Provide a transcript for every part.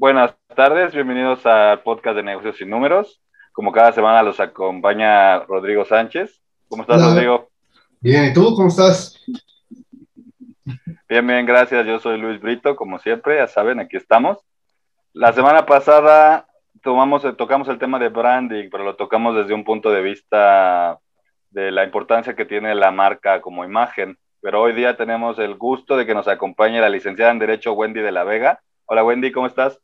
Buenas tardes, bienvenidos al podcast de Negocios sin Números. Como cada semana los acompaña Rodrigo Sánchez. ¿Cómo estás, Rodrigo? Bien, ¿y tú cómo estás? Bien, bien, gracias. Yo soy Luis Brito, como siempre, ya saben, aquí estamos. La semana pasada tomamos, tocamos el tema de branding, pero lo tocamos desde un punto de vista de la importancia que tiene la marca como imagen. Pero hoy día tenemos el gusto de que nos acompañe la licenciada en Derecho Wendy de la Vega. Hola Wendy, ¿cómo estás?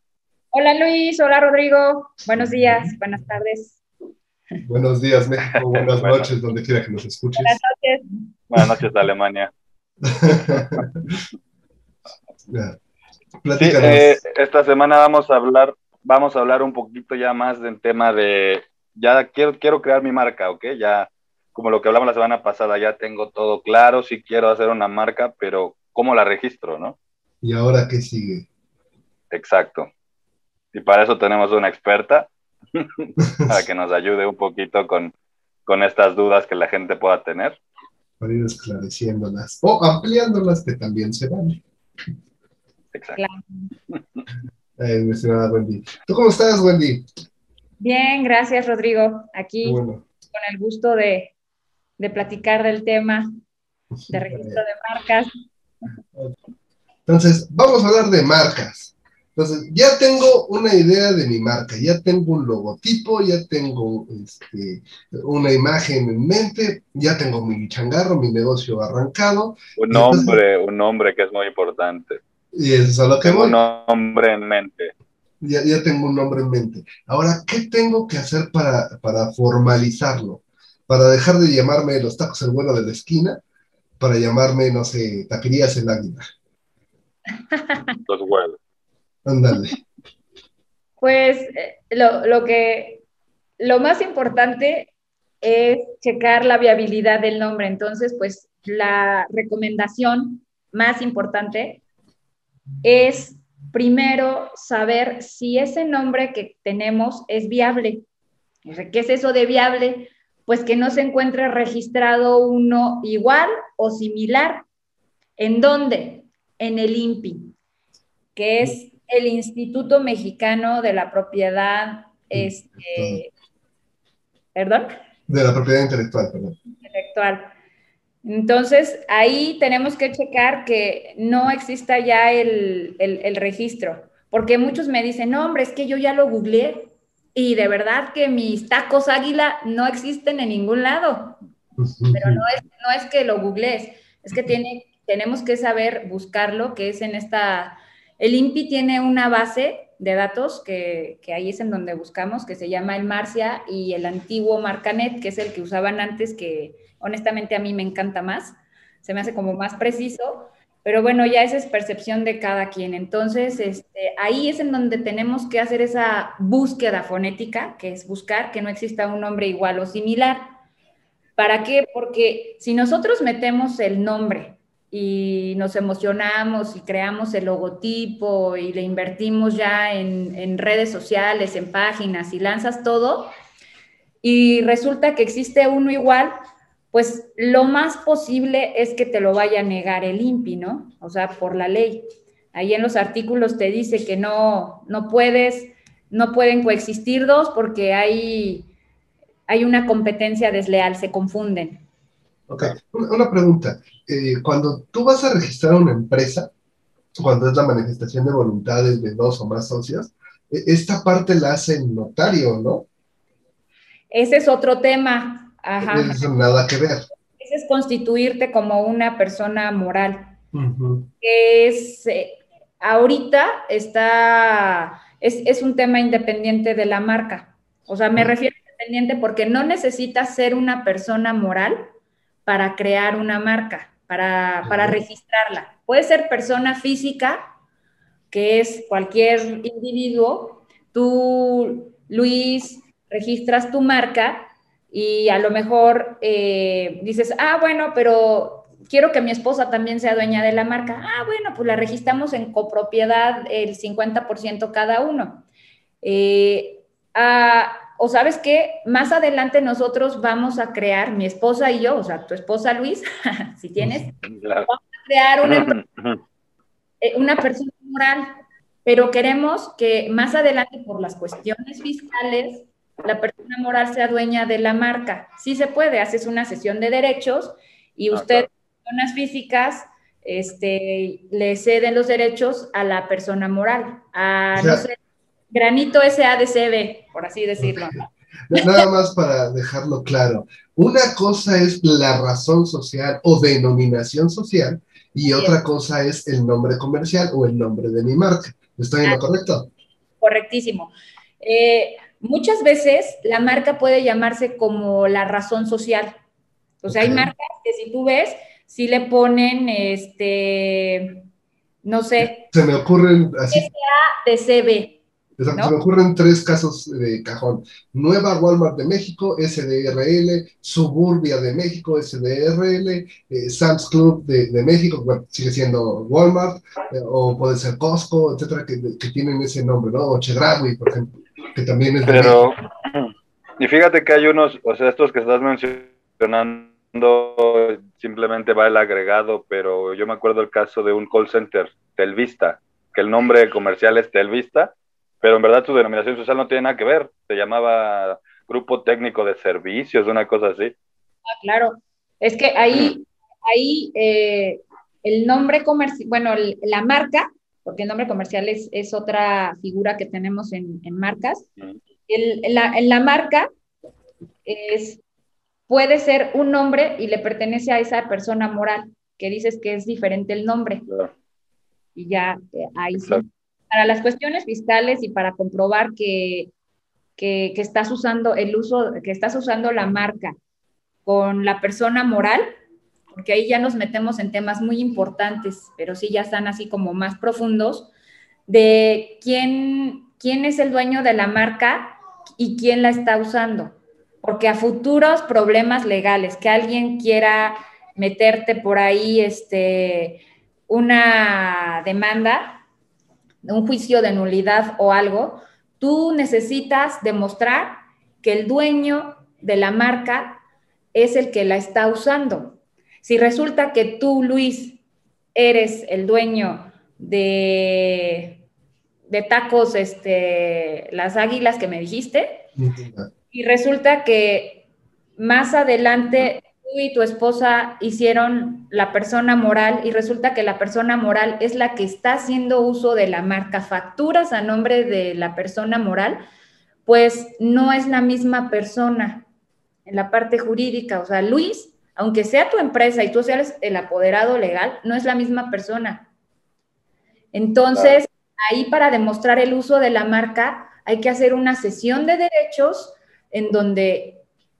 Hola Luis, hola Rodrigo, buenos días, buenas tardes. Buenos días México, buenas noches, donde quiera que nos escuches. Buenas noches. Buenas noches Alemania. sí, eh, esta semana vamos a hablar, vamos a hablar un poquito ya más del tema de, ya quiero, quiero crear mi marca, ¿ok? Ya, como lo que hablamos la semana pasada, ya tengo todo claro, si quiero hacer una marca, pero ¿cómo la registro, no? ¿Y ahora qué sigue? Exacto. Y para eso tenemos una experta, para que nos ayude un poquito con, con estas dudas que la gente pueda tener. Para ir esclareciéndolas o ampliándolas, que también se vale. Exacto. Eh, Wendy. ¿Tú cómo estás, Wendy? Bien, gracias, Rodrigo. Aquí con el gusto de, de platicar del tema de registro de marcas. Entonces, vamos a hablar de marcas. Entonces, ya tengo una idea de mi marca, ya tengo un logotipo, ya tengo este, una imagen en mente, ya tengo mi changarro, mi negocio arrancado. Un nombre, un nombre que es muy importante. Y eso es a lo que voy. Un nombre en mente. Ya, ya, tengo un nombre en mente. Ahora, ¿qué tengo que hacer para, para formalizarlo? Para dejar de llamarme los tacos el bueno de la esquina, para llamarme, no sé, taquerías el águila. Los huevos. Pues eh, lo, que, lo más importante es checar la viabilidad del nombre. Entonces, pues la recomendación más importante es primero saber si ese nombre que tenemos es viable. ¿Qué es eso de viable? Pues que no se encuentre registrado uno igual o similar. ¿En dónde? En el INPI, que es el Instituto Mexicano de la Propiedad, este, ¿perdón? De la propiedad intelectual, perdón. Intelectual. Entonces, ahí tenemos que checar que no exista ya el, el, registro, porque muchos me dicen, no, hombre, es que yo ya lo googleé y de verdad que mis tacos águila no existen en ningún lado. Pero no es, no es que lo googlees, es que tiene, tenemos que saber buscarlo, que es en esta el INPI tiene una base de datos que, ahí es en donde buscamos, que se llama el Marcia y el antiguo Marcanet, que es el que usaban antes, que honestamente a mí me encanta más, se me hace como más preciso, pero bueno, ya esa es percepción de cada quien. Entonces, este, ahí es en donde tenemos que hacer esa búsqueda fonética, que es buscar que no exista un nombre igual o similar. ¿Para qué? Porque si nosotros metemos el nombre y nos emocionamos y creamos el logotipo y le invertimos ya en, redes sociales, en páginas y lanzas todo y resulta que existe uno igual, pues lo más posible es que te lo vaya a negar el INPI, ¿no? O sea, por la ley. Ahí en los artículos te dice que no, no puedes, no pueden coexistir dos porque hay, hay una competencia desleal, se confunden. Ok, una pregunta. Eh, cuando tú vas a registrar una empresa, cuando es la manifestación de voluntades de dos o más socios, e, esta parte la hace el notario, ¿no? Ese es otro tema. Ajá. Eso nada que ver. Ese es constituirte como una persona moral. Es, eh, ahorita está, es, es, un tema independiente de la marca. O sea, me refiero a independiente porque no necesitas ser una persona moral para crear una marca, para, para registrarla. Puede ser persona física, que es cualquier individuo. Tú, Luis, registras tu marca y a lo mejor eh, dices, ah, bueno, pero quiero que mi esposa también sea dueña de la marca. Ah, bueno, pues la registramos en copropiedad el 50% cada uno. Eh, ah, o sabes qué, más adelante nosotros vamos a crear, mi esposa y yo, o sea, tu esposa Luis, si tienes, vamos a crear una, eh, una persona moral pero queremos que más adelante por las cuestiones fiscales la persona moral sea dueña de la marca. Sí se puede, haces una sesión de derechos y ah, usted, personas físicas, este, le ceden los derechos a la persona moral, a, no sé, granito SADCB, por así decirlo. Nada más para dejarlo claro. Una cosa es la razón social o denominación social y otra cosa es el nombre comercial o el nombre de mi marca. ¿Estoy en lo correcto? Correctísimo. Eh, muchas veces la marca puede llamarse como la razón social. O sea, hay marcas que si tú ves, si le ponen, este, no sé. Se me ocurren así. SADCB. Se me ocurren tres casos de cajón. Nueva Walmart de México, SDRL, Suburbia de México, SDRL, eh, Sam's Club de, México, sigue siendo Walmart, eh, o puede ser Costco, etcétera, que, tienen ese nombre, ¿no? O Chedraui, por ejemplo, que también es de Pero, y fíjate que hay unos, o sea, estos que estás mencionando, simplemente va el agregado, pero yo me acuerdo el caso de un call center, Telvista, que el nombre comercial es Telvista, pero en verdad su denominación social no tiene nada que ver, se llamaba Grupo Técnico de Servicios, una cosa así. Ah, claro, es que ahí, ahí eh, el nombre comercial, bueno, la marca, porque el nombre comercial es, es otra figura que tenemos en, en marcas, el, la, la, marca es, puede ser un nombre y le pertenece a esa persona moral, que dices que es diferente el nombre. Y ya eh, ahí sí para las cuestiones fiscales y para comprobar que, que, estás usando el uso, que estás usando la marca con la persona moral, porque ahí ya nos metemos en temas muy importantes, pero sí ya están así como más profundos, de quién, quién es el dueño de la marca y quién la está usando. Porque a futuros problemas legales, que alguien quiera meterte por ahí este, una demanda, un juicio de nulidad o algo, tú necesitas demostrar que el dueño de la marca es el que la está usando. Si resulta que tú, Luis, eres el dueño de, de tacos, este, las águilas que me dijiste, y resulta que más adelante tú y tu esposa hicieron la persona moral y resulta que la persona moral es la que está haciendo uso de la marca facturas a nombre de la persona moral, pues no es la misma persona en la parte jurídica. O sea, Luis, aunque sea tu empresa y tú seas el apoderado legal, no es la misma persona. Entonces, ahí para demostrar el uso de la marca hay que hacer una sesión de derechos en donde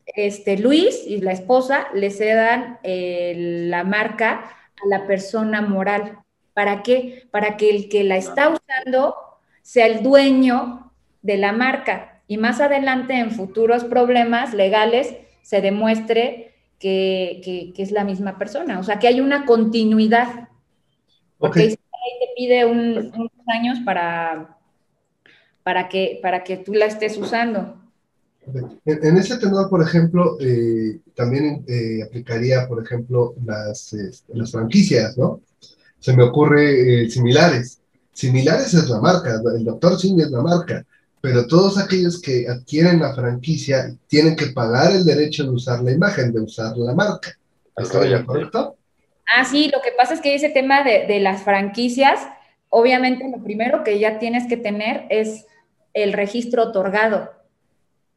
este, Luis y la esposa le cedan la marca a la persona moral. ¿Para qué? Para que el que la está usando sea el dueño de la marca y más adelante en futuros problemas legales se demuestre que, es la misma persona. O sea, que hay una continuidad. Porque ahí te pide unos años para, para, que, para que tú la estés usando. En, ese tenor, por ejemplo, eh, también eh, aplicaría, por ejemplo, las, este, las franquicias, ¿no? Se me ocurre eh, similares. Similares es la marca, el doctor Singh es la marca, pero todos aquellos que adquieren la franquicia tienen que pagar el derecho de usar la imagen, de usar la marca. ¿Estoy de correcto? Ah, sí, lo que pasa es que ese tema de, de las franquicias, obviamente lo primero que ya tienes que tener es el registro otorgado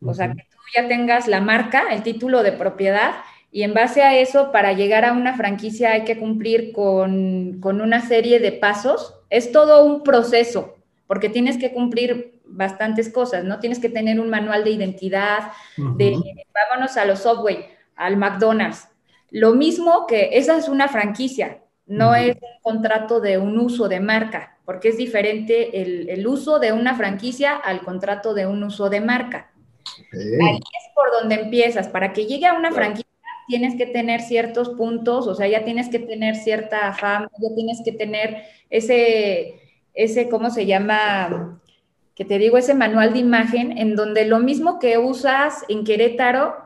o sea, que tú ya tengas la marca, el título de propiedad, y en base a eso, para llegar a una franquicia hay que cumplir con, una serie de pasos. Es todo un proceso, porque tienes que cumplir bastantes cosas, ¿no? Tienes que tener un manual de identidad, de vámonos a los Subway, al McDonald's. Lo mismo que esa es una franquicia, no es un contrato de un uso de marca, porque es diferente el, el uso de una franquicia al contrato de un uso de marca. Ahí es por donde empiezas. Para que llegue a una franquicia tienes que tener ciertos puntos, o sea, ya tienes que tener cierta fama, ya tienes que tener ese, ese, ¿cómo se llama? Que te digo, ese manual de imagen en donde lo mismo que usas en Querétaro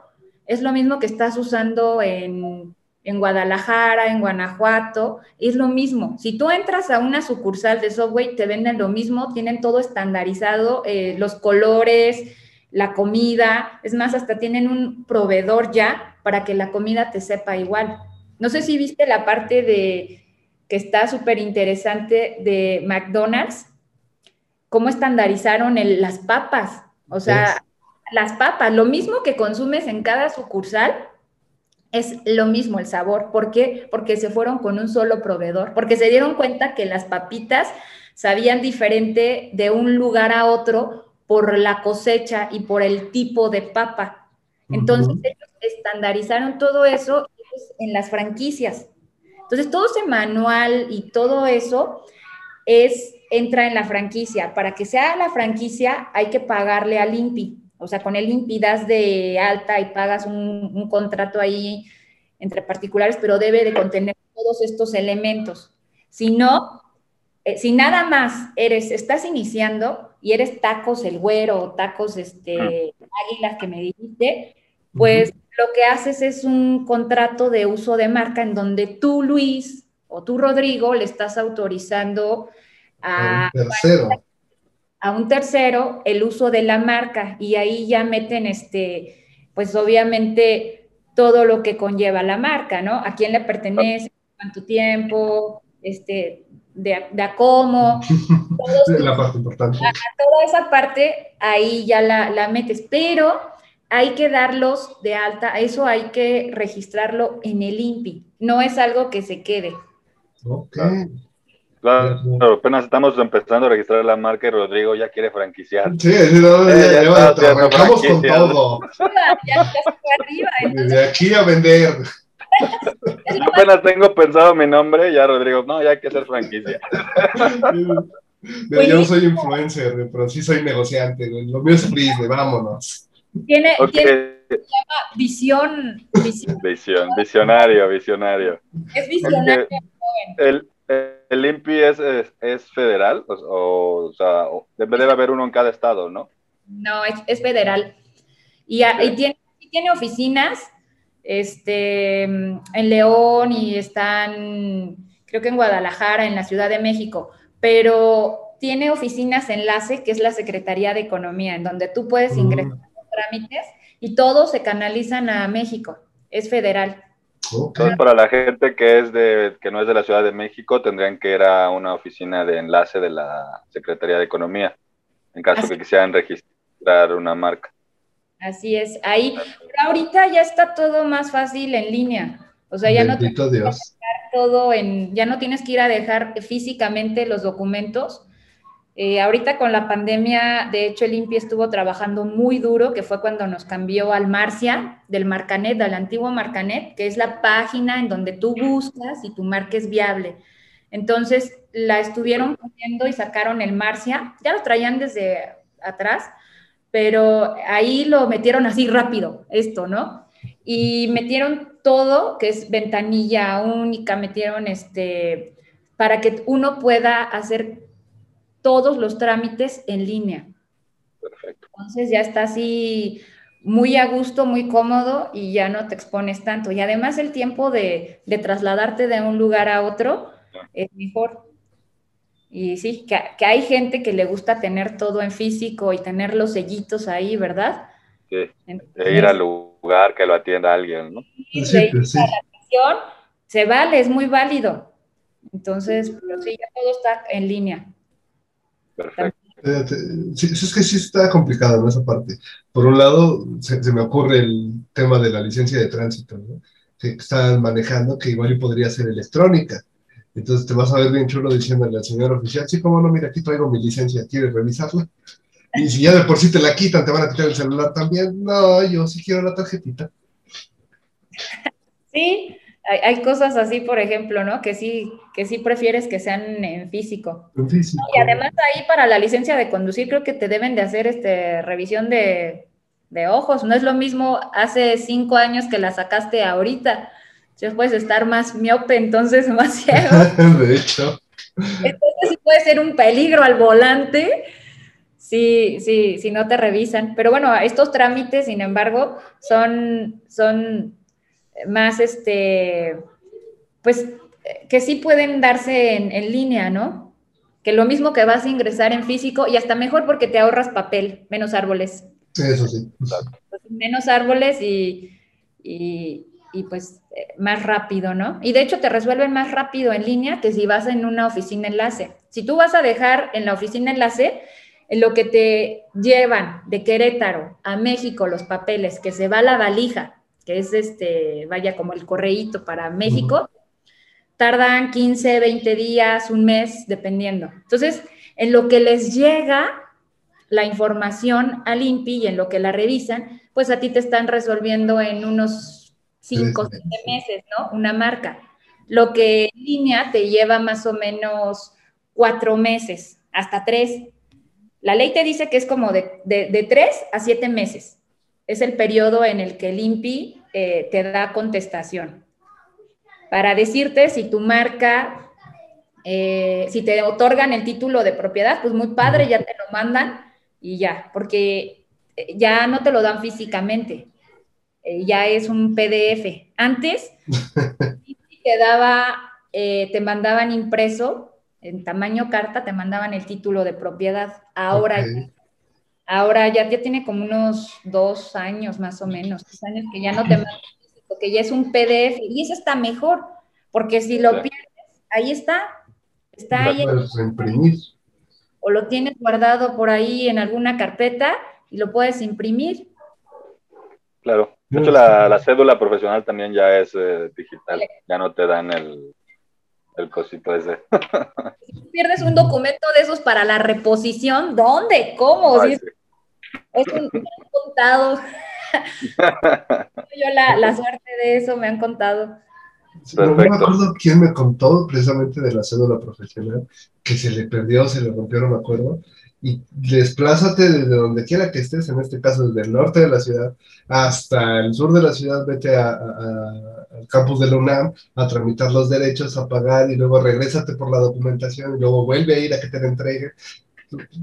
es lo mismo que estás usando en, en Guadalajara, en Guanajuato, es lo mismo. Si tú entras a una sucursal de Subway, te venden lo mismo, tienen todo estandarizado, eh, los colores, la comida, es más, hasta tienen un proveedor ya para que la comida te sepa igual. No sé si viste la parte de que está súper interesante de McDonald's, cómo estandarizaron las papas, o sea, las papas, lo mismo que consumes en cada sucursal, es lo mismo el sabor. ¿Por qué? Porque se fueron con un solo proveedor, porque se dieron cuenta que las papitas sabían diferente de un lugar a otro por la cosecha y por el tipo de papa. Entonces ellos estandarizaron todo eso en las franquicias. Entonces todo ese manual y todo eso es entra en la franquicia. Para que sea la franquicia hay que pagarle al INPI. O sea, con el INPI das de alta y pagas un, contrato ahí entre particulares, pero debe de contener todos estos elementos. Si no, eh, si nada más eres, estás iniciando y eres tacos el güero o tacos este, águilas que me dijiste, pues lo que haces es un contrato de uso de marca en donde tú, Luis, o tú, Rodrigo, le estás autorizando a, tercero. a un tercero el uso de la marca y ahí ya meten este, pues obviamente todo lo que conlleva la marca, ¿no? A quién le pertenece, cuánto tiempo, este, de, de a cómo. la parte importante. toda esa parte ahí ya la, la, metes, pero hay que darlos de alta, eso hay que registrarlo en el INPI, no es algo que se quede. Ok. Claro, apenas estamos empezando a registrar la marca y Rodrigo ya quiere franquiciar. Sí, no, ya, eh, ya, con todo. Ya, ya arriba. De aquí a vender. Apenas tengo pensado mi nombre, ya Rodrigo, no, ya hay que hacer franquicia. yo no soy influencer, pero sí soy negociante. Lo mío es Disney, vámonos. Tiene, tiene, se llama visión, visión. Visión, visionario, visionario. Es visionario. El, el INPI es, es, federal, o, o, sea, debe haber uno en cada estado, ¿no? No, es, es federal. Y, tiene, tiene, oficinas este, en León y están, creo que en Guadalajara, en la Ciudad de México, pero tiene oficinas enlace, que es la Secretaría de Economía, en donde tú puedes ingresar los trámites y todos se canalizan a México. Es federal. Entonces, para la gente que es de que no es de la Ciudad de México, tendrían que ir a una oficina de enlace de la Secretaría de Economía, en caso que quisieran registrar una marca. Así es, ahí, pero ahorita ya está todo más fácil en línea. O sea, ya no tienes que dejar todo en, ya no tienes que ir a dejar físicamente los documentos, eh, ahorita con la pandemia, de hecho, el INPI estuvo trabajando muy duro, que fue cuando nos cambió al Marcia, del Marcanet, al antiguo Marcanet, que es la página en donde tú buscas y tu marca es viable. Entonces, la estuvieron poniendo y sacaron el Marcia, ya lo traían desde atrás, pero ahí lo metieron así rápido, esto, ¿no? Y metieron todo, que es ventanilla única, metieron este, para que uno pueda hacer todos los trámites en línea. Perfecto. Entonces ya está así muy a gusto, muy cómodo y ya no te expones tanto. Y además el tiempo de, trasladarte de un lugar a otro es mejor. Y sí, que, hay gente que le gusta tener todo en físico y tener los sellitos ahí, ¿verdad? Sí, de ir al lugar que lo atienda alguien, ¿no? Sí, sí, sí. La atención, se vale, es muy válido. Entonces, pero sí, ya todo está en línea. Perfecto. es que sí está complicado en esa parte. Por un lado, se, me ocurre el tema de la licencia de tránsito, ¿no? que están manejando, que igual podría ser electrónica. Entonces te vas a ver bien chulo diciéndole al señor oficial, sí, cómo no, mira, aquí traigo mi licencia, ¿quieres revisarla? Y si ya de por sí te la quitan, te van a quitar el celular también. No, yo sí quiero la tarjetita. Sí, hay, cosas así, por ejemplo, ¿no? Que sí, que sí prefieres que sean en físico. En físico. Y además ahí para la licencia de conducir creo que te deben de hacer este revisión de, ojos. No es lo mismo hace cinco años que la sacaste ahorita. Ya puedes estar más miope, entonces más ciego. de hecho. Entonces sí puede ser un peligro al volante. Sí, sí, si no te revisan. Pero bueno, estos trámites, sin embargo, son, son más, este, pues, que sí pueden darse en, en línea, ¿no? Que lo mismo que vas a ingresar en físico y hasta mejor porque te ahorras papel, menos árboles. Eso sí. Pues, menos árboles y, y, y pues eh, más rápido, ¿no? Y de hecho te resuelven más rápido en línea que si vas en una oficina enlace. Si tú vas a dejar en la oficina enlace, en lo que te llevan de Querétaro a México los papeles, que se va a la valija, que es este, vaya como el correíto para México, tardan 15, 20 días, un mes, dependiendo. Entonces, en lo que les llega la información al INPI y en lo que la revisan, pues a ti te están resolviendo en unos 5 o 7 meses, ¿no? Una marca. Lo que en línea te lleva más o menos 4 meses, hasta 3. La ley te dice que es como de, de, 3 a 7 meses. Es el periodo en el que el INPI eh, te da contestación para decirte si tu marca, eh, si te otorgan el título de propiedad, pues muy padre, ya te lo mandan y ya, porque eh, ya no te lo dan físicamente, eh, ya es un PDF. Antes te daba, te mandaban impreso en tamaño carta, te mandaban el título de propiedad. Ahora ya Ahora ya, ya tiene como unos dos años más o menos, tres años que ya no te mandan que ya es un PDF y eso está mejor, porque si lo pierdes, ahí está, está ahí. imprimir. O lo tienes guardado por ahí en alguna carpeta y lo puedes imprimir. Claro. De hecho, la, cédula profesional también ya es eh, digital, ya no te dan el, el cosito ese. Si pierdes un documento de esos para la reposición, ¿dónde? ¿Cómo? Es un, contado. Yo la, suerte de eso me han contado. no me acuerdo quién me contó precisamente de la cédula profesional, que se le perdió, se le rompió, no me acuerdo. Y desplázate desde donde quiera que estés, en este caso desde el norte de la ciudad hasta el sur de la ciudad, vete al campus de la UNAM a tramitar los derechos, a pagar y luego regrésate por la documentación y luego vuelve a ir a que te la entreguen.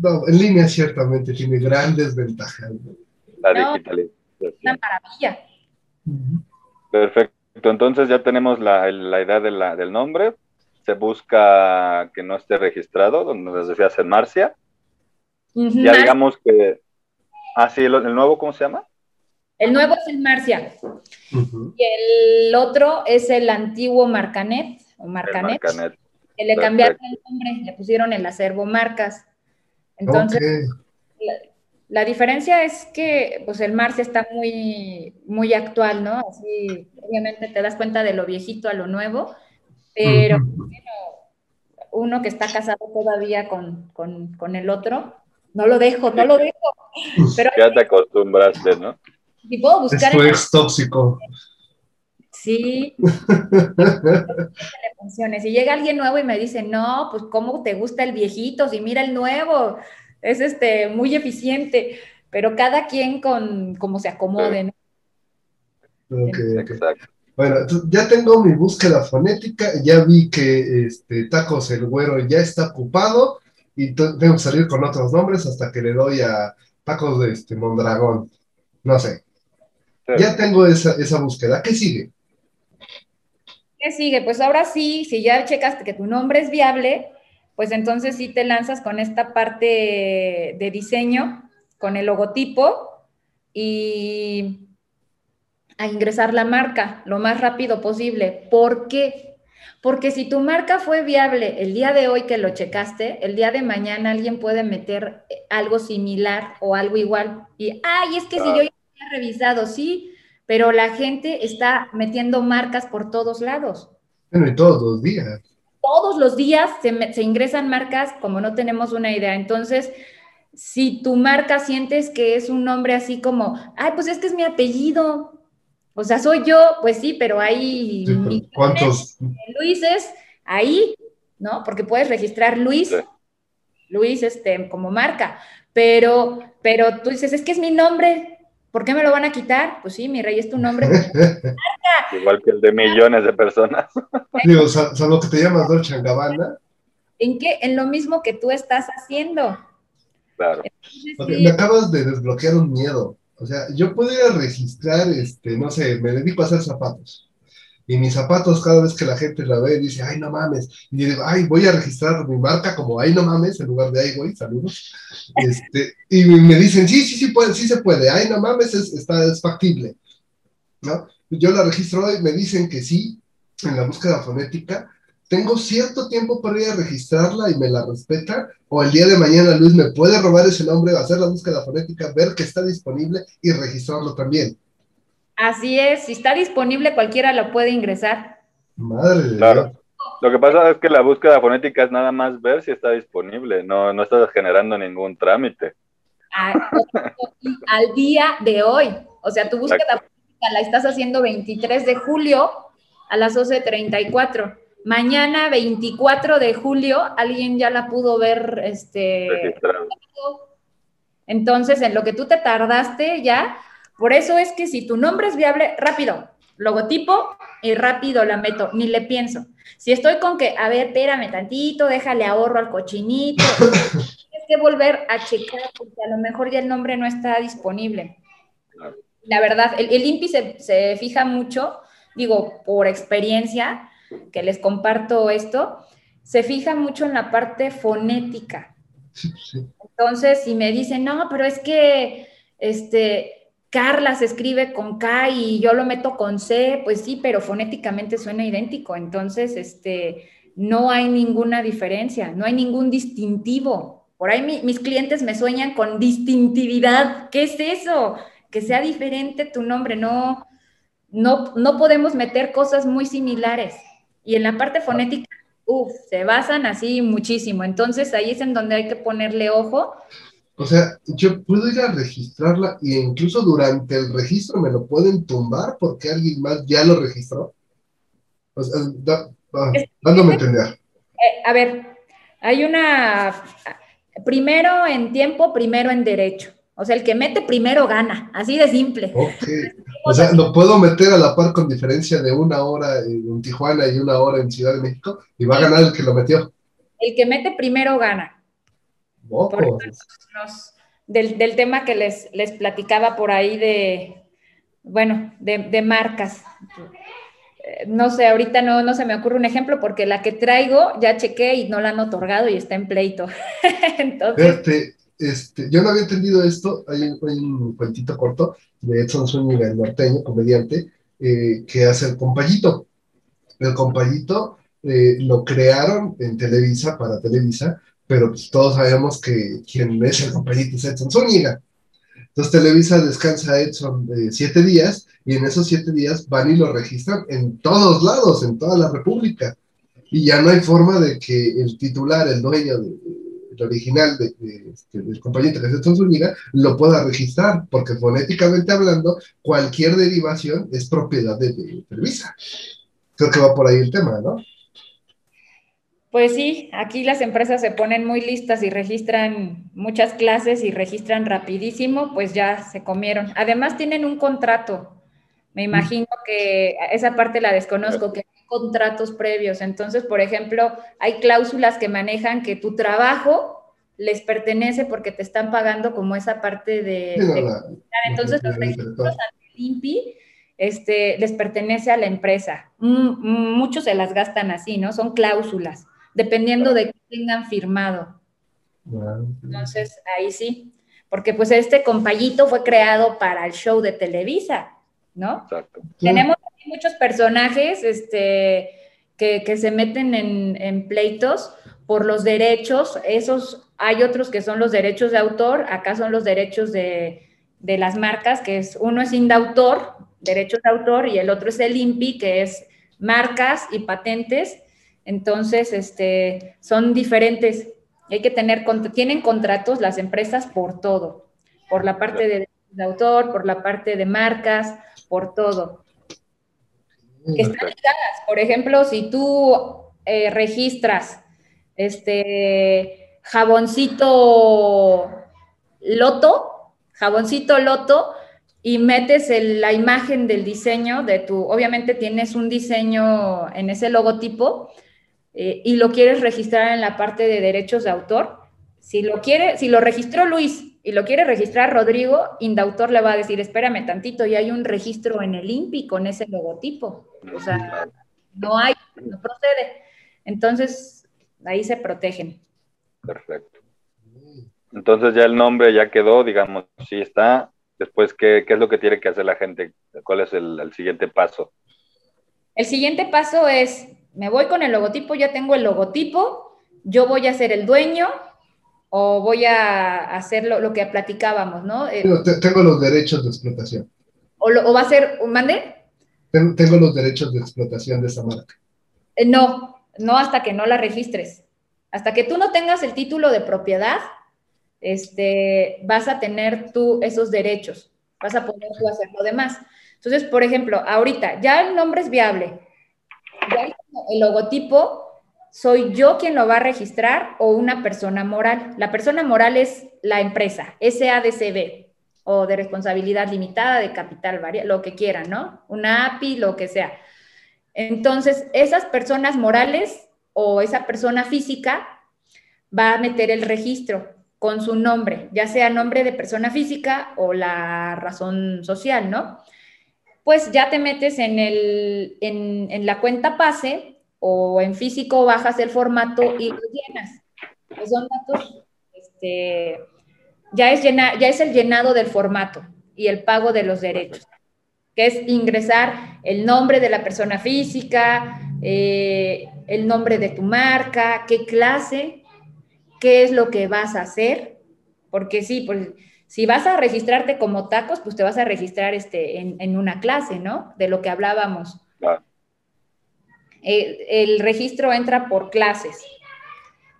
No, en línea ciertamente tiene grandes ventajas. La digitalización una maravilla. Perfecto, entonces ya tenemos la, la idea de la, del nombre. Se busca que no esté registrado, donde nos decías en Marcia. Ya digamos que. Ah, sí, el, nuevo, ¿cómo se llama? El nuevo es el Marcia. Y el otro es el antiguo Marcanet, o Marcanet. Que le cambiaron el nombre, le pusieron el acervo marcas. Entonces, la diferencia es que pues el Marcia está muy, muy actual, ¿no? Así, obviamente te das cuenta de lo viejito a lo nuevo, pero uno que está casado todavía con, el otro, no lo dejo, no lo dejo. Pero, ya te acostumbraste, ¿no? Si puedo buscar... Es ex tóxico. Sí. si llega alguien nuevo y me dice, no, pues ¿cómo te gusta el viejito? Si mira el nuevo es este, muy eficiente, pero cada quien con como se acomode. Bueno, ya tengo mi búsqueda fonética, ya vi que este, Tacos el Güero ya está ocupado y tengo que salir con otros nombres hasta que le doy a Tacos de este, Mondragón. No sé. Ya tengo esa, esa búsqueda. ¿Qué sigue? ¿Qué sigue? Pues ahora sí, si ya checaste que tu nombre es viable, pues entonces sí te lanzas con esta parte de diseño, con el logotipo y a ingresar la marca lo más rápido posible. ¿Por qué? Porque si tu marca fue viable el día de hoy que lo checaste, el día de mañana alguien puede meter algo similar o algo igual. Y, ay, es que si yo ya había revisado, sí, pero la gente está metiendo marcas por todos lados. Bueno, y todos los días todos los días se, ingresan marcas como no tenemos una idea. Entonces, si tu marca sientes que es un nombre así como, ay, pues es que es mi apellido, o sea, soy yo, pues sí, pero hay ¿cuántos? Luises ahí, ¿no? Porque puedes registrar Luis, Luis, este, como marca, pero, pero tú dices, es que es mi nombre, ¿Por qué me lo van a quitar? Pues sí, mi rey es tu nombre. Igual que el de millones de personas. Digo, salvo que te llamas Dolce Gabbana. ¿En qué? En lo mismo que tú estás haciendo. Claro. Me acabas de desbloquear un miedo. O sea, yo podría registrar, este, no sé, me dedico a hacer zapatos. Y mis zapatos, cada vez que la gente la ve, dice, ay, no mames. Y digo, ay, voy a registrar mi marca como ay, no mames, en lugar de ay, güey, saludos. Este, y me dicen, sí, sí, sí, puede, sí se puede. Ay, no mames, es, está, es factible. ¿No? Yo la registro y me dicen que sí, en la búsqueda fonética, tengo cierto tiempo para ir a registrarla y me la respeta, o el día de mañana Luis me puede robar ese nombre, hacer la búsqueda fonética, ver que está disponible y registrarlo también. Así es, si está disponible cualquiera lo puede ingresar. Madre Claro. Lo que pasa es que la búsqueda fonética es nada más ver si está disponible, no, no estás generando ningún trámite. A- al día de hoy. O sea, tu búsqueda Exacto. fonética la estás haciendo 23 de julio a las 12.34. Mañana, 24 de julio, alguien ya la pudo ver, este, Registrado. entonces, en lo que tú te tardaste ya, por eso es que si tu nombre es viable, rápido, logotipo y rápido la meto, ni le pienso. Si estoy con que, a ver, espérame tantito, déjale ahorro al cochinito, tienes que volver a checar porque a lo mejor ya el nombre no está disponible. La verdad, el, el INPI se, se fija mucho, digo, por experiencia, que les comparto esto, se fija mucho en la parte fonética. Sí, sí. Entonces, si me dicen, no, pero es que este, Carla se escribe con K y yo lo meto con C, pues sí, pero fonéticamente suena idéntico. Entonces, este, no hay ninguna diferencia, no hay ningún distintivo. Por ahí mi- mis clientes me sueñan con distintividad. ¿Qué es eso? Que sea diferente tu nombre, no, no, no podemos meter cosas muy similares. Y en la parte fonética, uff, se basan así muchísimo. Entonces ahí es en donde hay que ponerle ojo. O sea, yo puedo ir a registrarla e incluso durante el registro me lo pueden tumbar porque alguien más ya lo registró. O sea, da- dándome a entender. Eh, a ver, hay una, primero en tiempo, primero en derecho. O sea, el que mete primero gana, así de simple. Ok. O sea, lo puedo meter a la par con diferencia de una hora en Tijuana y una hora en Ciudad de México y va a ganar el que lo metió. El que mete primero gana. Nos- del, del tema que les, les platicaba por ahí de, bueno, de, de marcas. Eh, No sé, ahorita no, no se me ocurre un ejemplo porque la que traigo ya chequé y no la han otorgado y está en pleito. Entonces, Fíjate, este, yo no había entendido esto. Hay hay un cuentito corto de Edson Zúñiga, el norteño, comediante, eh, que hace el compayito. El compayito eh, lo crearon en Televisa, para Televisa, pero pues todos sabemos que quien es el compayito es Edson Zúñiga. Entonces Televisa descansa a Edson eh, siete días y en esos siete días van y lo registran en todos lados, en toda la República. Y ya no hay forma de que el titular, el dueño original de, de, este, del compañero que es Edson Zúñiga, lo pueda registrar, porque fonéticamente hablando, cualquier derivación es propiedad de, de. Creo que va por ahí el tema, ¿no? Pues sí, aquí las empresas se ponen muy listas y registran muchas clases y registran rapidísimo, pues ya se comieron. Además tienen un contrato. Me imagino que esa parte la desconozco, que contratos previos. Entonces, por ejemplo, hay cláusulas que manejan que tu trabajo les pertenece porque te están pagando como esa parte de... Sí, no, de- la- entonces, los registros ante el INPI este, les pertenece a la empresa. Mm, mm, muchos se las gastan así, ¿no? Son cláusulas, dependiendo de qué tengan firmado. Entonces, ahí sí. Porque pues este compayito fue creado para el show de Televisa, ¿no? Exacto. Tenemos muchos personajes este, que, que se meten en, pleitos por los derechos. Esos, hay otros que son los derechos de autor, acá son los derechos de, de las marcas, que es uno es indautor, derechos de autor, y el otro es el INPI, que es marcas y patentes. Entonces, este, son diferentes. Hay que tener, tienen contratos las empresas por todo, por la parte de de autor, por la parte de marcas, por todo. Que están ligadas. Por ejemplo, si tú eh, registras este jaboncito loto, jaboncito loto, y metes la imagen del diseño de tu, obviamente tienes un diseño en ese logotipo eh, y lo quieres registrar en la parte de derechos de autor. Si lo quiere, si lo registró Luis y lo quiere registrar Rodrigo, Indautor le va a decir, espérame tantito, y hay un registro en el INPI con ese logotipo. O sea, no hay, no procede. Entonces, ahí se protegen. Perfecto. Entonces ya el nombre ya quedó, digamos, sí está. Después, ¿qué, es lo que tiene que hacer la gente? ¿Cuál es el, siguiente paso? El siguiente paso es, me voy con el logotipo, ya tengo el logotipo, yo voy a ser el dueño o voy a hacer lo, que platicábamos, ¿no? Eh, tengo los derechos de explotación. ¿O, va a ser, mande? Tengo los derechos de explotación de esa marca. Eh, no, no hasta que no la registres. Hasta que tú no tengas el título de propiedad, este, vas a tener tú esos derechos, vas a poder tú hacer lo demás. Entonces, por ejemplo, ahorita ya el nombre es viable, ya el logotipo, soy yo quien lo va a registrar o una persona moral. La persona moral es la empresa, SADCB, o de responsabilidad limitada, de capital variable, lo que quieran, ¿no? Una API, lo que sea. Entonces, esas personas morales o esa persona física va a meter el registro con su nombre, ya sea nombre de persona física o la razón social, ¿no? Pues ya te metes en, el, en, la cuenta PASE o en físico bajas el formato y lo llenas. Pues son datos, este, ya, es ya es el llenado del formato y el pago de los derechos, que es ingresar el nombre de la persona física, eh, el nombre de tu marca, qué clase, qué es lo que vas a hacer, porque sí, pues si vas a registrarte como tacos, pues te vas a registrar este, en, una clase, ¿no? De lo que hablábamos. Eh, el registro entra por clases.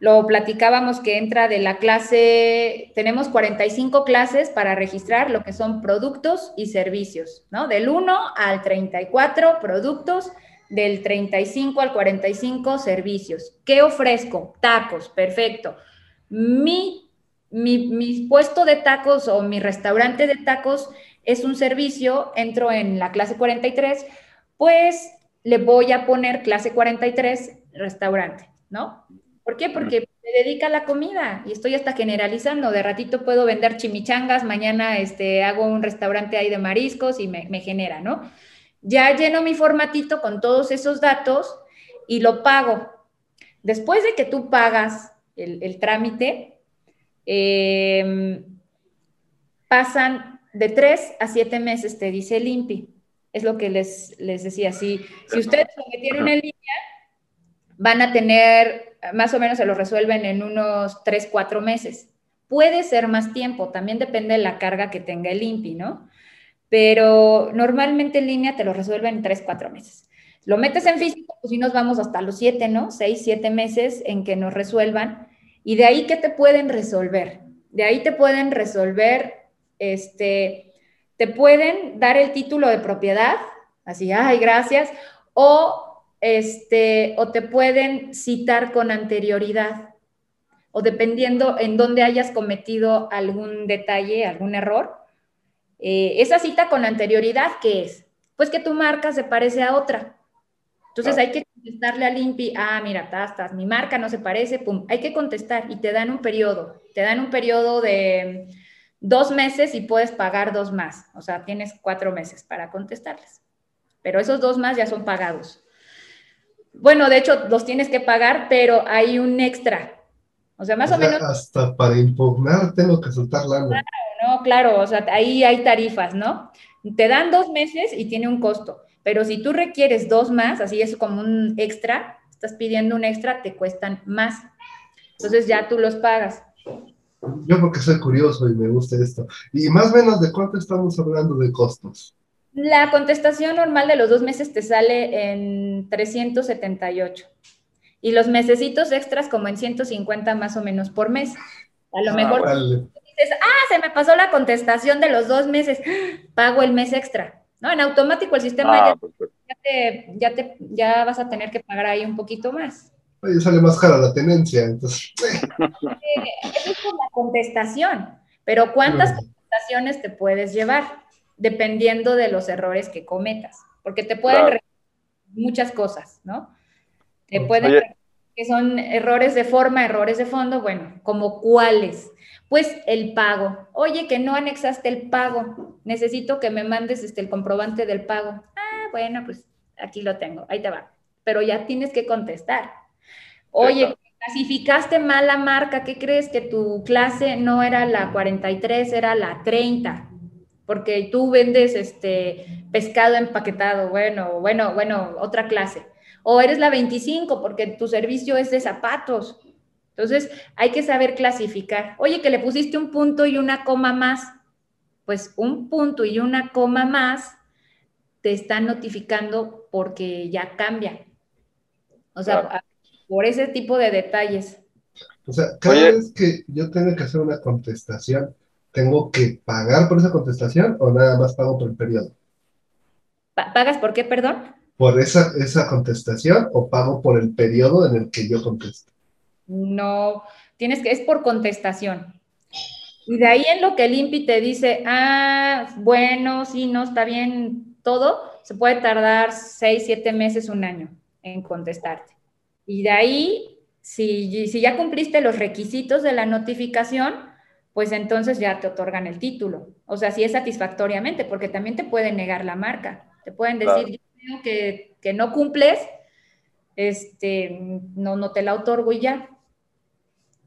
Lo platicábamos que entra de la clase, tenemos 45 clases para registrar lo que son productos y servicios, ¿no? Del 1 al 34 productos del 35 al 45 servicios. ¿Qué ofrezco? Tacos, perfecto. Mi, mi, puesto de tacos o mi restaurante de tacos es un servicio, entro en la clase 43, pues le voy a poner clase 43 restaurante, ¿no? ¿Por qué? Porque me dedica a la comida y estoy hasta generalizando. De ratito puedo vender chimichangas, mañana este, hago un restaurante ahí de mariscos y me, me genera, ¿no? ya lleno mi formatito con todos esos datos y lo pago. Después de que tú pagas el, trámite, em, pasan de tres a siete meses, te dice el INPI. Es lo que les, les decía. Si, si ustedes lo metieron en línea, van a tener, más o menos se lo resuelven en unos tres, cuatro meses. Puede ser más tiempo, también depende de la carga que tenga el INPI, ¿no? pero normalmente en línea te lo resuelven en tres, cuatro meses. Lo metes en físico, pues sí nos vamos hasta los siete, ¿no? Seis, siete meses en que nos resuelvan. Y de ahí, ¿qué te pueden resolver? De ahí te pueden resolver, este, te pueden dar el título de propiedad, así, ay, gracias, o, este, o te pueden citar con anterioridad, o dependiendo en dónde hayas cometido algún detalle, algún error, eh, esa cita con anterioridad, ¿qué es? Pues que tu marca se parece a otra. Entonces hay que contestarle al INPI, ah, mira, tastas, mi marca no se parece, pum, hay que contestar y te dan un periodo, te dan un periodo de dos meses y puedes pagar dos más, o sea, tienes cuatro meses para contestarles, pero esos dos más ya son pagados. Bueno, de hecho, los tienes que pagar, pero hay un extra, o sea, más o, menos... Hasta para impugnar tengo que soltar lana. ¿no? Claro, o sea, ahí hay tarifas, ¿no? Te dan dos meses y tiene un costo, pero si tú requieres dos más, así es como un extra, estás pidiendo un extra, te cuestan más. Entonces ya tú los pagas. Yo porque soy curioso y me gusta esto. ¿Y más o menos de cuánto estamos hablando de costos? La contestación normal de los dos meses te sale en 378 y los mesecitos extras como en 150 más o menos por mes. A lo ah, mejor ah, se me pasó la contestación de los dos meses, pago el mes extra. ¿No? En automático el sistema ah, ya, te, ya, vas a tener que pagar ahí un poquito más. Oye, sale más cara la tenencia, entonces. eso es por la contestación, pero ¿cuántas contestaciones te puedes llevar? Dependiendo de los errores que cometas, porque te pueden muchas cosas, ¿no? Te pueden que son errores de forma, errores de fondo, bueno, como cuáles. Pues el pago. Oye, que no anexaste el pago. Necesito que me mandes este, el comprobante del pago. Ah, bueno, pues aquí lo tengo, ahí te va. Pero ya tienes que contestar. Oye, clasificaste mal la marca, ¿qué crees? Que tu clase no era la 43, era la 30 porque tú vendes este pescado empaquetado, bueno, bueno, bueno, otra clase. O eres la 25 porque tu servicio es de zapatos. Entonces, hay que saber clasificar. Oye, que le pusiste un punto y una coma más. Pues un punto y una coma más te están notificando porque ya cambia. O sea, por ese tipo de detalles. O sea, cada vez que yo tengo que hacer una contestación, ¿tengo que pagar por esa contestación o nada más pago por el periodo? ¿Pagas por qué, perdón? ¿Por esa, esa contestación o pago por el periodo en el que yo contesto? No, tienes que, es por contestación. Y de ahí en lo que el INPI te dice, ah, bueno, sí, no, está bien, todo, se puede tardar seis, siete meses, un año en contestarte. Y de ahí, si, si ya cumpliste los requisitos de la notificación, pues entonces ya te otorgan el título. O sea, si es satisfactoriamente, porque también te pueden negar la marca. Te pueden decir, yo creo que, que, no cumples, este, no, no te la otorgo y ya.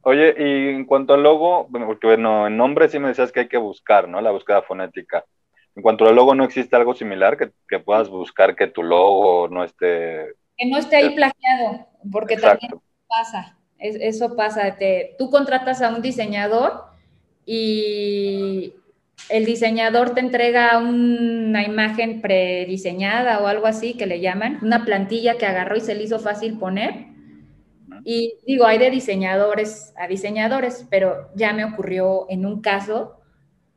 Oye, y en cuanto al logo, porque bueno, en nombre sí me decías que hay que buscar, ¿no? La búsqueda fonética. En cuanto al logo, ¿no existe algo similar que, que puedas buscar que tu logo no esté... Que no esté ahí plagiado, porque también pasa, eso pasa. Te, tú contratas a un diseñador y el diseñador te entrega una imagen prediseñada o algo así que le llaman, una plantilla que agarró y se le hizo fácil poner. Y digo, hay de diseñadores a diseñadores, pero ya me ocurrió en un caso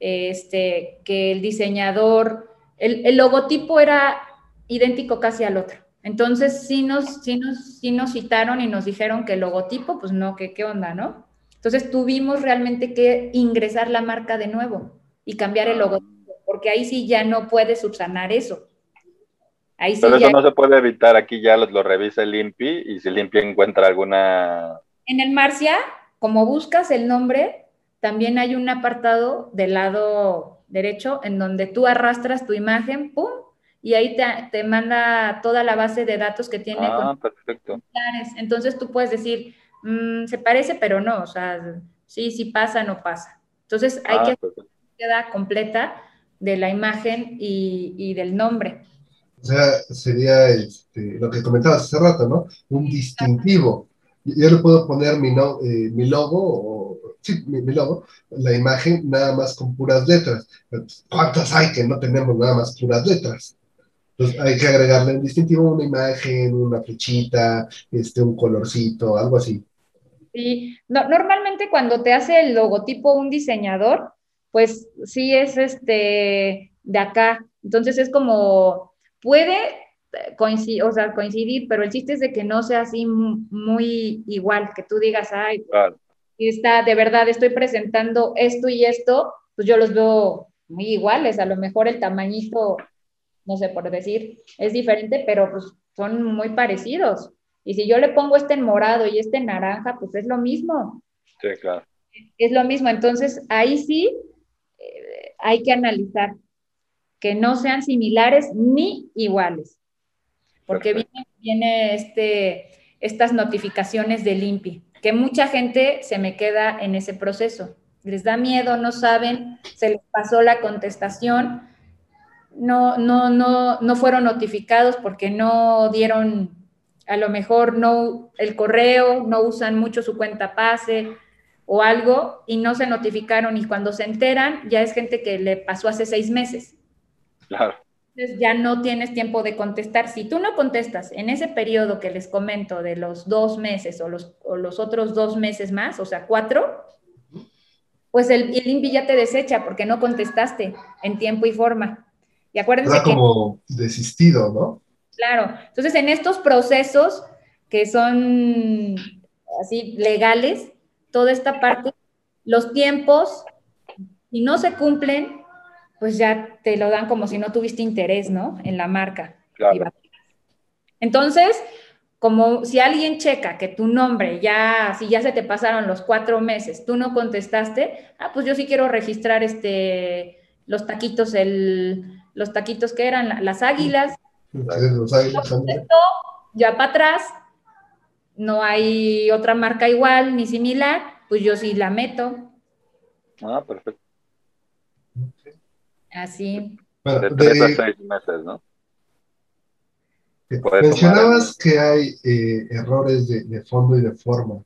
este, que el diseñador, el, el logotipo era idéntico casi al otro. Entonces sí nos, sí, nos, sí nos citaron y nos dijeron que el logotipo, pues no, que qué onda, ¿no? Entonces tuvimos realmente que ingresar la marca de nuevo y cambiar el logotipo, porque ahí sí ya no puede subsanar eso. Ahí sí Pero eso no se puede evitar, aquí ya lo, revisa el INPI y si el INPI encuentra alguna... En el Marcia, como buscas el nombre, también hay un apartado del lado derecho en donde tú arrastras tu imagen, ¡pum! Y ahí te, te manda toda la base de datos que tiene. Ah, perfecto. Entonces tú puedes decir, Mm, se parece, pero no, o sea, sí, sí pasa, no pasa. Entonces hay que hacer una búsqueda completa de la imagen y, del nombre. O sea, sería este, lo que comentabas hace rato, ¿no? Un distintivo. Yo le puedo poner mi, no, eh, mi logo, o, sí, mi, logo, la imagen nada más con puras letras. ¿Cuántas hay que no tenemos nada más puras letras? Entonces hay que agregarle un distintivo, una imagen, una flechita, este, un colorcito, algo así. Sí, no, normalmente cuando te hace el logotipo un diseñador, pues sí es este de acá. Entonces es como, puede coincidir, o sea, coincidir, pero el chiste es de que no sea así muy igual, que tú digas, ay, y está, de verdad, estoy presentando esto y esto, pues yo los veo muy iguales, a lo mejor el tamañito, no sé por decir, es diferente, pero pues son muy parecidos. Y si yo le pongo este en morado y este en naranja, pues es lo mismo. Sí, claro. Es lo mismo. Entonces, ahí sí eh, hay que analizar que no sean similares ni iguales. Porque viene, viene, este, estas notificaciones del INPI, que mucha gente se me queda en ese proceso. Les da miedo, no saben, se les pasó la contestación, no, no, no, no fueron notificados porque no dieron a lo mejor no el correo, no usan mucho su cuenta pase o algo y no se notificaron y cuando se enteran ya es gente que le pasó hace seis meses. Claro. Entonces ya no tienes tiempo de contestar. Si tú no contestas en ese periodo que les comento de los dos meses o los, los otros dos meses más, o sea, cuatro, pues el, el INVI ya te desecha porque no contestaste en tiempo y forma. Y acuérdense que... como desistido, ¿no? Claro, entonces en estos procesos que son así legales, toda esta parte, los tiempos, si no se cumplen, pues ya te lo dan como si no tuviste interés, ¿no? En la marca. Entonces, como si alguien checa que tu nombre ya, si ya se te pasaron los cuatro meses, tú no contestaste, ah, pues yo sí quiero registrar este, los taquitos, el, los taquitos que eran las águilas. Los águilas ya para atrás, no hay otra marca igual ni similar, pues yo sí la meto. Ah, perfecto. Así. de tres a seis meses, ¿no? Mencionabas que hay eh, errores de, fondo y de forma.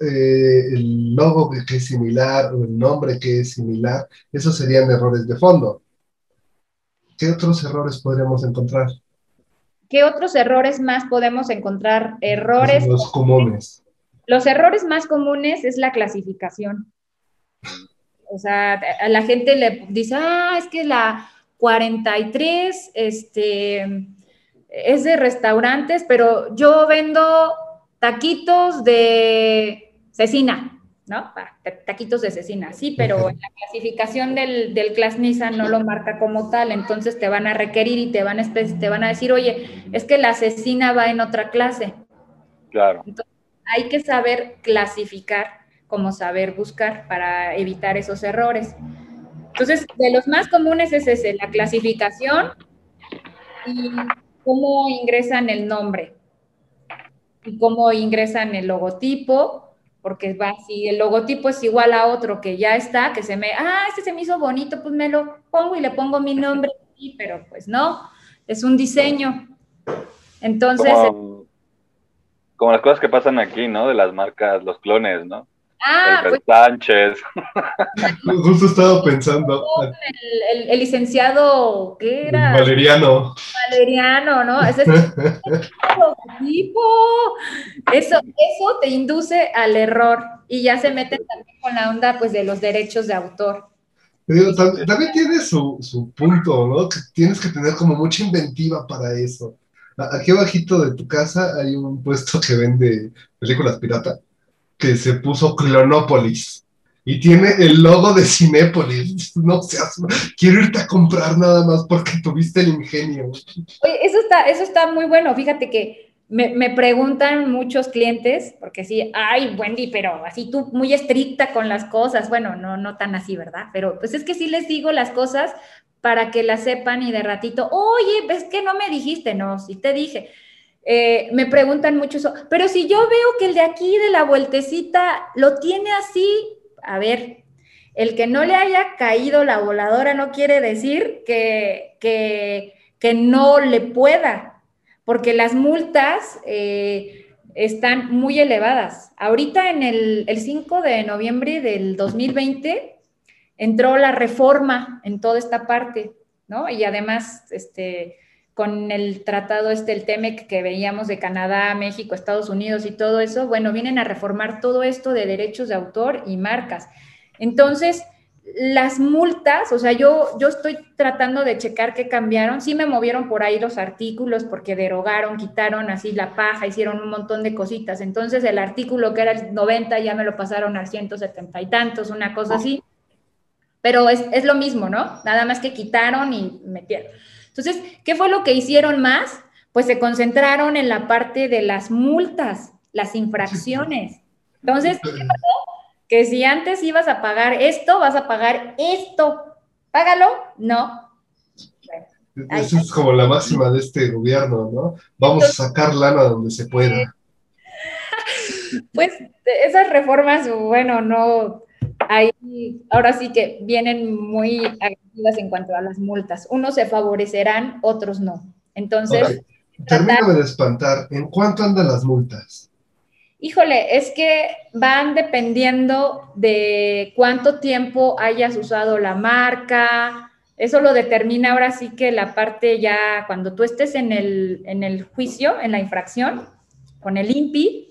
Eh, el logo que, es similar o el nombre que es similar, esos serían errores de fondo. ¿Qué otros errores podríamos encontrar? ¿Qué otros errores más podemos encontrar? Errores. Los comunes. Los errores más comunes es la clasificación. O sea, a la gente le dice, ah, es que la 43, este es de restaurantes, pero yo vendo taquitos de cecina, ¿no? Taquitos de cecina, sí, pero en la clasificación del, del Class Nissan no lo marca como tal, entonces te van a requerir y te van a, te van a decir, oye, es que la cecina va en otra clase. Claro. Entonces, hay que saber clasificar como saber buscar para evitar esos errores. Entonces, de los más comunes es ese, la clasificación y cómo ingresan el nombre y cómo ingresan el logotipo, porque va, si el logotipo es igual a otro que ya está, que se me, ah, este se me hizo bonito, pues me lo pongo y le pongo mi nombre, pero pues no, es un diseño. Entonces... Como, como las cosas que pasan aquí, ¿no? De las marcas, los clones, ¿no? Ah, pues, Sánchez. Justo estaba pensando. El, licenciado, ¿qué era? Valeriano. Valeriano, ¿no? Ese es tipo. Eso, eso te induce al error y ya se meten también con la onda pues, de los derechos de autor. también, tiene su, su punto, ¿no? Que tienes que tener como mucha inventiva para eso. Aquí abajito de tu casa hay un puesto que vende películas pirata que se puso Clonópolis y tiene el logo de Cinépolis. No seas, quiero irte a comprar nada más porque tuviste el ingenio. Oye, eso está, eso está muy bueno. Fíjate que me, me, preguntan muchos clientes, porque sí, ay, Wendy, pero así tú muy estricta con las cosas. Bueno, no, no tan así, ¿verdad? Pero pues es que sí les digo las cosas para que las sepan y de ratito, oye, ves que no me dijiste, no, sí te dije. Eh, me preguntan mucho eso, pero si yo veo que el de aquí de la vueltecita lo tiene así, a ver, el que no le haya caído la voladora no quiere decir que, que, no le pueda, porque las multas eh, están muy elevadas. Ahorita en el, el 5 de noviembre del 2020 entró la reforma en toda esta parte, ¿no? Y además, este con el tratado este, el TEMEC que veíamos de Canadá, México, Estados Unidos y todo eso, bueno, vienen a reformar todo esto de derechos de autor y marcas. Entonces, las multas, o sea, yo, yo estoy tratando de checar qué cambiaron. Sí me movieron por ahí los artículos porque derogaron, quitaron así la paja, hicieron un montón de cositas. Entonces, el artículo que era el 90 ya me lo pasaron al 170 y tantos, una cosa así. Pero es, es lo mismo, ¿no? Nada más que quitaron y metieron. Entonces, ¿qué fue lo que hicieron más? Pues se concentraron en la parte de las multas, las infracciones. Entonces, ¿qué pasó? Que si antes ibas a pagar esto, vas a pagar esto. Págalo, no. Esa es como la máxima de este gobierno, ¿no? Vamos a sacar lana donde se pueda. Pues esas reformas, bueno, no, ahí ahora sí que vienen muy agresivas en cuanto a las multas. Unos se favorecerán, otros no. Entonces... Termíname de espantar. ¿En cuánto andan las multas? Híjole, es que van dependiendo de cuánto tiempo hayas usado la marca. Eso lo determina ahora sí que la parte ya, cuando tú estés en el, en el juicio, en la infracción, con el INPI,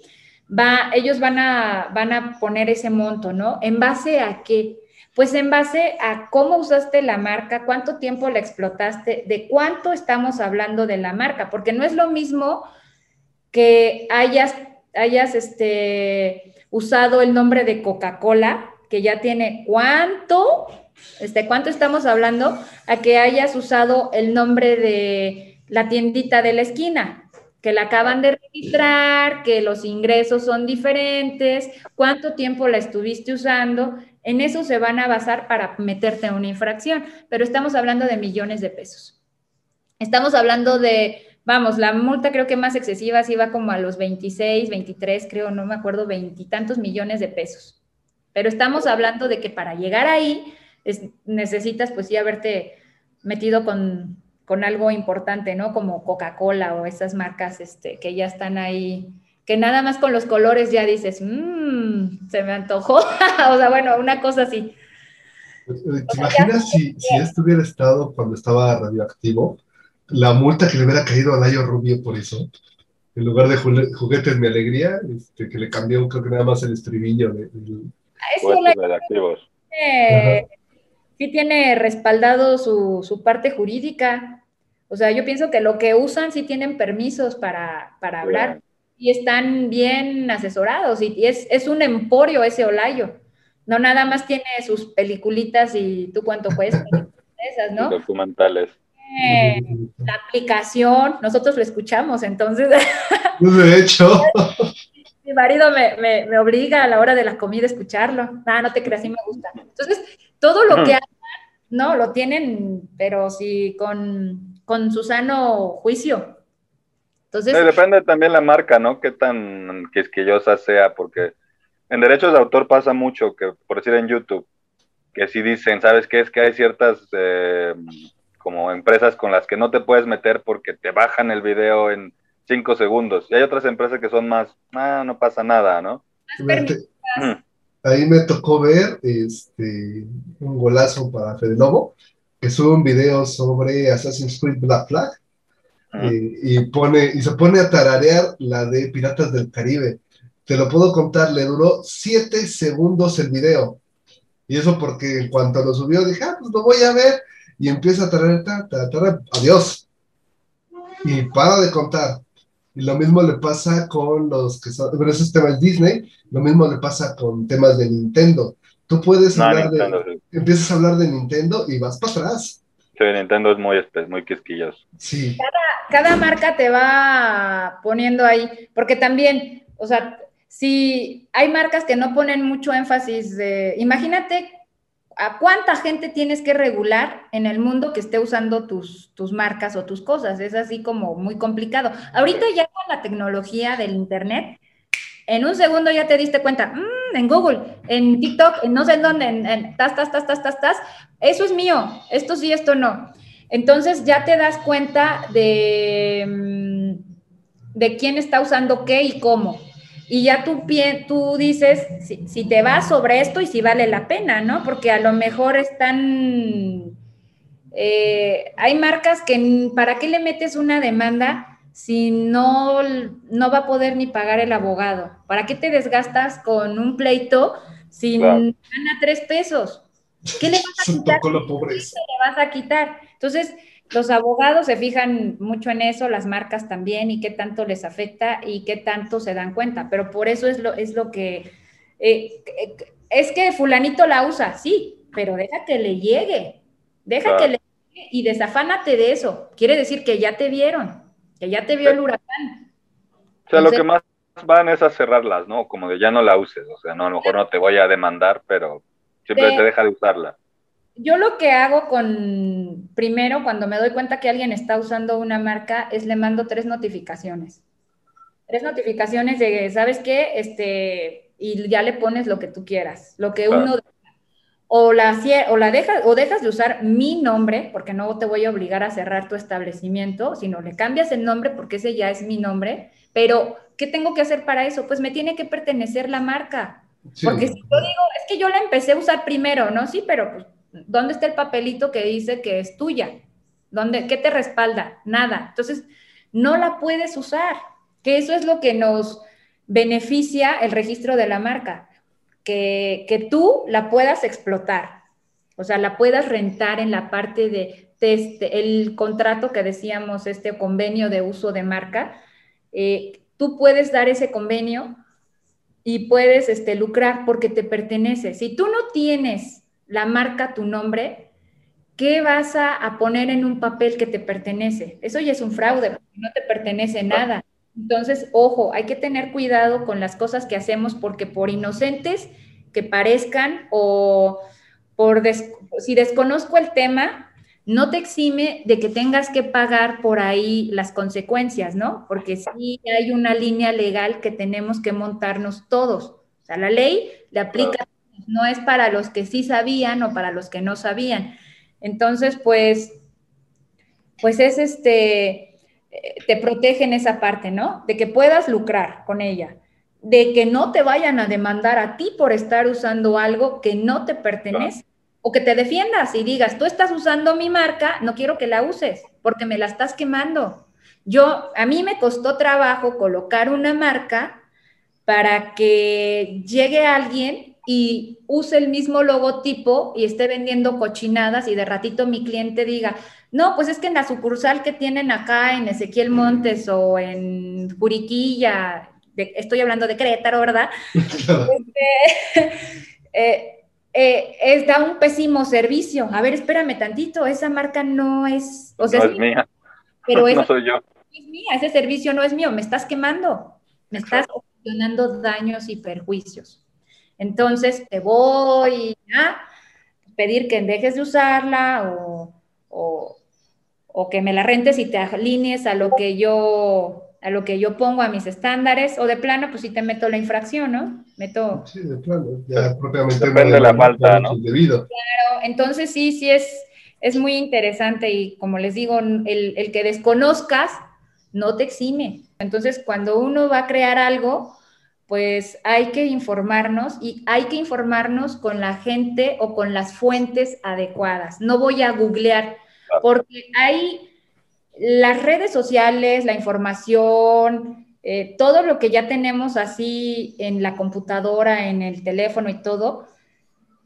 va, ellos van a, van a poner ese monto, ¿no? ¿En base a qué? Pues en base a cómo usaste la marca, cuánto tiempo la explotaste, de cuánto estamos hablando de la marca, porque no es lo mismo que hayas, hayas este, usado el nombre de Coca-Cola, que ya tiene cuánto, este, cuánto estamos hablando, a que hayas usado el nombre de la tiendita de la esquina. Que la acaban de registrar, que los ingresos son diferentes, cuánto tiempo la estuviste usando, en eso se van a basar para meterte en una infracción, pero estamos hablando de millones de pesos. Estamos hablando de, vamos, la multa creo que más excesiva sí va como a los 26, 23, creo, no me acuerdo, veintitantos millones de pesos. Pero estamos hablando de que para llegar ahí necesitas pues ya haberte metido con con algo importante, ¿no? Como Coca-Cola o esas marcas este, que ya están ahí, que nada más con los colores ya dices, mmm, se me antojó. o sea, bueno, una cosa así. ¿Te imaginas si, si esto hubiera estado cuando estaba radioactivo? La multa que le hubiera caído a Layo Rubio por eso. En lugar de juguetes mi alegría, este, que le cambió creo que nada más el estribillo de, juguetes radioactivos sí tiene respaldado su, parte jurídica. O sea, yo pienso que lo que usan sí tienen permisos para, hablar y están bien asesorados y, es, un emporio ese Olayo. No nada más tiene sus peliculitas y tú cuánto cuesta, esas, ¿no? Documentales. Eh, la aplicación, nosotros lo escuchamos, entonces. De hecho. Mi marido me, me, obliga a la hora de la comida a escucharlo. Ah, no te creas, sí me gusta. Entonces, todo lo que hagan, no, lo tienen, pero sí con, con su sano juicio. Entonces, depende también la marca, ¿no? Qué tan quisquillosa sea, porque en derechos de autor pasa mucho, que por decir en YouTube, que si dicen, ¿sabes qué? Es que hay ciertas eh, como empresas con las que no te puedes meter porque te bajan el video en cinco segundos. Y hay otras empresas que son más, ah, no pasa nada, ¿no? ahí me tocó ver este, un golazo para Fede Lobo, que sube un video sobre Assassin's Creed Black Flag eh, y, pone, y se pone a tararear la de Piratas del Caribe. Te lo puedo contar, le duró siete segundos el video. Y eso porque en cuanto lo subió dije, ah, pues lo voy a ver. Y empieza a tararear, ta, adiós. Y para de contar. Y lo mismo le pasa con los que son, bueno, esos temas Disney, lo mismo le pasa con temas de Nintendo. Tú puedes hablar de, empiezas a hablar de Nintendo y vas para atrás. Sí, Nintendo es muy, muy quisquilloso. Sí. Cada, cada marca te va poniendo ahí, porque también, o sea, si hay marcas que no ponen mucho énfasis de, imagínate a cuánta gente tienes que regular en el mundo que esté usando tus, tus marcas o tus cosas. Es así como muy complicado. Ahorita ya con la tecnología del Internet, en un segundo ya te diste cuenta, mm, en Google, en TikTok, en no sé en dónde, en, tas, tas, tas, tas, tas, tas, eso es mío, esto sí, esto no. Entonces ya te das cuenta de, mm, de quién está usando qué y cómo y ya tú, tú dices si, te vas sobre esto y si vale la pena, ¿no? Porque a lo mejor están, eh, hay marcas que, ¿para qué le metes una demanda si no, no va a poder ni pagar el abogado? ¿Para qué te desgastas con un pleito si gana tres pesos? ¿Qué le vas a quitar? ¿Qué le vas a quitar? Entonces, los abogados se fijan mucho en eso, las marcas también, y qué tanto les afecta y qué tanto se dan cuenta. Pero por eso es lo, es lo que... Eh, es que fulanito la usa, sí, pero deja que le llegue. Deja que le llegue y desafánate de eso. Quiere decir que ya te vieron, que ya te vio el huracán. O sea, lo que más van es a cerrarlas, ¿no? Como de ya no la uses. O sea, no, a lo mejor no te voy a demandar, pero siempre te deja de usarla yo lo que hago con, primero, cuando me doy cuenta que alguien está usando una marca, es le mando tres notificaciones. Tres notificaciones de, ¿sabes qué? Este, y ya le pones lo que tú quieras, lo que uno... O la, o la dejas, o dejas de usar mi nombre, porque no te voy a obligar a cerrar tu establecimiento, sino le cambias el nombre porque ese ya es mi nombre. Pero, ¿qué tengo que hacer para eso? Pues me tiene que pertenecer la marca. Porque si yo digo, es que yo la empecé a usar primero, ¿no? Sí, pero pues ¿dónde está el papelito que dice que es tuya? ¿Dónde, ¿Qué te respalda? Nada. Entonces, no la puedes usar, que eso es lo que nos beneficia el registro de la marca, que, tú la puedas explotar, o sea, la puedas rentar en la parte de, este, el contrato que decíamos, este convenio de uso de marca, eh, tú puedes dar ese convenio y puedes este, lucrar porque te pertenece. Si tú no tienes la marca tu nombre, ¿qué vas a, poner en un papel que te pertenece? Eso ya es un fraude. no te pertenece nada. Entonces, ojo, hay que tener cuidado con las cosas que hacemos porque por inocentes que parezcan o por si desconozco el tema, no te exime de que tengas que pagar por ahí las consecuencias, ¿no? Porque sí hay una línea legal que tenemos que montarnos todos. O sea, la ley le aplica, no es para los que sí sabían o para los que no sabían. Entonces, pues, pues es este, te protege en esa parte, ¿no? De que puedas lucrar con ella, de que no te vayan a demandar a ti por estar usando algo que no te pertenece. O que te defiendas y digas, tú estás usando mi marca, no quiero que la uses porque me la estás quemando. Yo, a mí me costó trabajo colocar una marca para que llegue alguien y use el mismo logotipo y esté vendiendo cochinadas y de ratito mi cliente diga, no, pues es que en la sucursal que tienen acá en Ezequiel Montes o en Juriquilla, estoy hablando de Querétaro, ¿verdad? este, eh, eh, es, da un pésimo servicio. A ver, espérame tantito, esa marca no es... O sea, no es, mía. Pero no soy yo. Es mía, ese servicio no es mío, me estás quemando, me estás ocasionando daños y perjuicios. Entonces te voy a pedir que dejes de usarla o, o que me la rentes y te alinees a lo que yo a lo que yo pongo a mis estándares, o de plano, pues sí te meto la infracción, ¿no? Meto... Sí, de plano, ya propiamente... Depende de la falta, ¿no? Claro, entonces sí, sí es, es muy interesante y como les digo, el, el que desconozcas no te exime. Entonces, cuando uno va a crear algo, pues hay que informarnos y hay que informarnos con la gente o con las fuentes adecuadas. No voy a googlear, porque hay las redes sociales, la información, eh, todo lo que ya tenemos así en la computadora, en el teléfono y todo,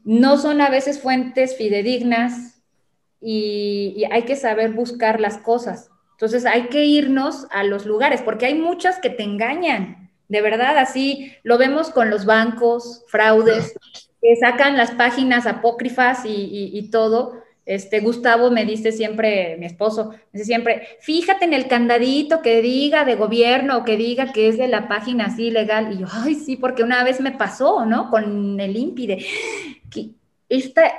no son a veces fuentes fidedignas y, hay que saber buscar las cosas. Entonces hay que irnos a los lugares, porque hay muchas que te engañan, de verdad, así lo vemos con los bancos, fraudes, que sacan las páginas apócrifas y todo, este, Gustavo me dice siempre, mi esposo, me dice siempre, fíjate en el candadito que diga de gobierno o que diga que es de la página así legal. Y yo, ay, sí, porque una vez me pasó, ¿no? Con el INPI que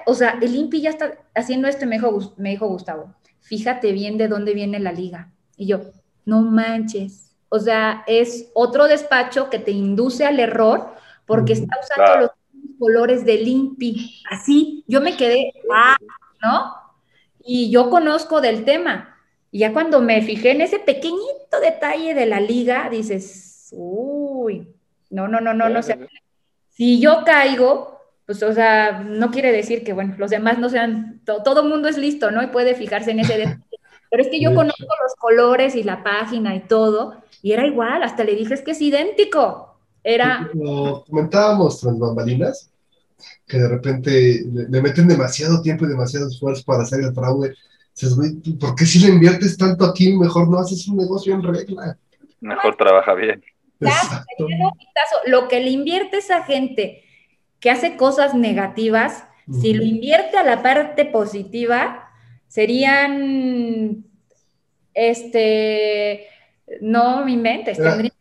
o sea, el INPI ya está haciendo esto me dijo, me dijo Gustavo, fíjate bien de dónde viene la liga. Y yo, no manches. O sea, es otro despacho que te induce al error porque está usando los colores del INPI. Así, yo me quedé, ah, ¿no? Y yo conozco del tema. Y ya cuando me fijé en ese pequeñito detalle de la liga, dices, uy, no, no, no, no, no sé. Si yo caigo, pues, o sea, no quiere decir que, bueno, los demás no sean, todo el mundo es listo, ¿no? Y puede fijarse en ese detalle. Pero es que yo conozco los colores y la página y todo, y era igual, hasta le dije, es que es idéntico. Era... Lo comentábamos tras bambalinas, que de repente le, meten demasiado tiempo y demasiado esfuerzo para hacer el fraude. Dices, güey, ¿por qué si le inviertes tanto aquí, mejor no haces un negocio en regla? Mejor trabaja bien. Lo que le invierte esa gente que hace cosas negativas, si lo invierte a la parte positiva, serían, este, no me inventes, tendrían,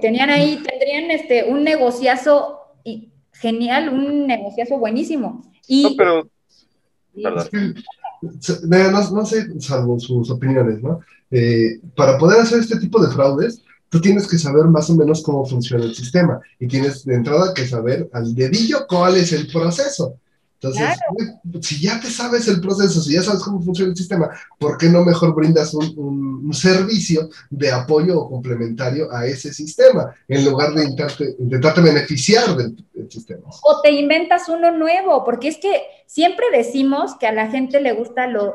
tenían ahí, tendrían este, un negociazo y genial, un negociazo buenísimo. Y, no, pero... No, sé, salvo sus opiniones, ¿no? Eh, para poder hacer este tipo de fraudes, tú tienes que saber más o menos cómo funciona el sistema y tienes de entrada que saber al dedillo cuál es el proceso. Entonces, si ya te sabes el proceso, si ya sabes cómo funciona el sistema, ¿por qué no mejor brindas un, servicio de apoyo o complementario a ese sistema en lugar de intentarte, intentarte beneficiar del, sistema? O te inventas uno nuevo, porque es que siempre decimos que a la gente le gusta lo,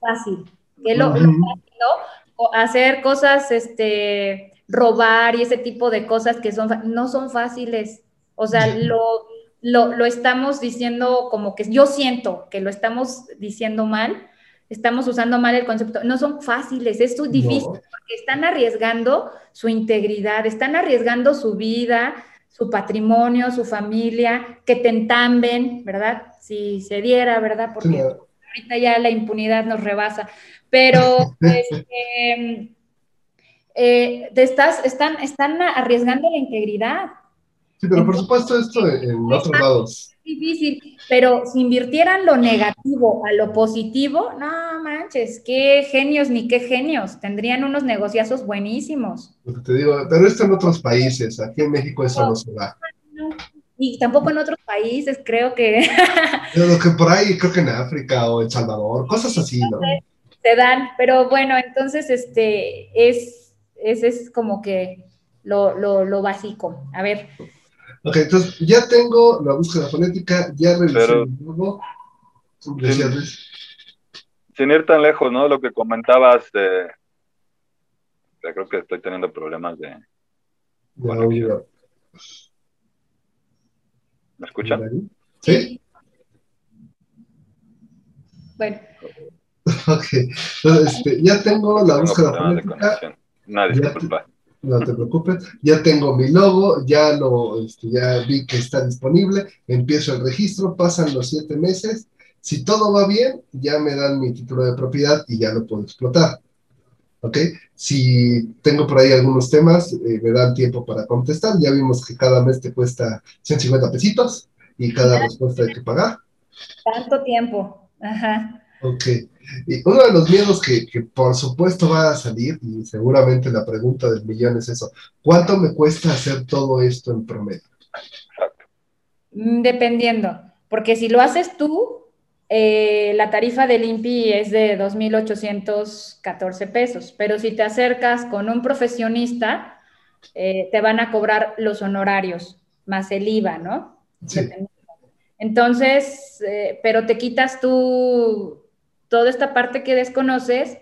fácil, que lo, fácil, ¿no? O hacer cosas, este, robar y ese tipo de cosas que son, no son fáciles. O sea, lo lo, estamos diciendo como que yo siento que lo estamos diciendo mal, estamos usando mal el concepto. No son fáciles, es difícil, porque están arriesgando su integridad, están arriesgando su vida, su patrimonio, su familia, que te entamben, ¿verdad? Si se diera, ¿verdad? Porque ahorita ya la impunidad nos rebasa. Pero, este, eh, te estás, están, están arriesgando la integridad. Sí, pero por supuesto esto en otros lados. Difícil, pero si invirtieran lo negativo a lo positivo, no manches, qué genios ni qué genios, tendrían unos negociazos buenísimos. Te digo, pero esto en otros países, aquí en México eso no se da. Y tampoco en otros países, creo que. Pero que por ahí, creo que en África o El Salvador, cosas así, ¿no? Se dan, pero bueno, entonces este es, es, es como que lo, lo, lo básico. A ver, Ok, entonces ya tengo la búsqueda fonética, ya revisé Pero, nuevo. Sin, sin, ir tan lejos, ¿no? Lo que comentabas de... Ya creo que estoy teniendo problemas de... Bueno, ¿Me escuchan? Sí. Bueno. Ok, entonces este, ya tengo la búsqueda fonética. Nadie, disculpa no te preocupes, ya tengo mi logo, ya lo, este, ya vi que está disponible, empiezo el registro, pasan los siete meses, si todo va bien, ya me dan mi título de propiedad y ya lo puedo explotar. ¿Ok? Si tengo por ahí algunos temas, eh, me dan tiempo para contestar. Ya vimos que cada mes te cuesta 150 pesitos y cada respuesta hay que pagar. Tanto tiempo. Ajá. Ok. Y uno de los miedos que, por supuesto va a salir, y seguramente la pregunta del millón es eso, ¿cuánto me cuesta hacer todo esto en promedio? Mm, dependiendo, porque si lo haces tú, eh, la tarifa del INPI es de 2.814 pesos, pero si te acercas con un profesionista, eh, te van a cobrar los honorarios más el IVA, ¿no? Sí. Entonces, eh, pero te quitas tú toda esta parte que desconoces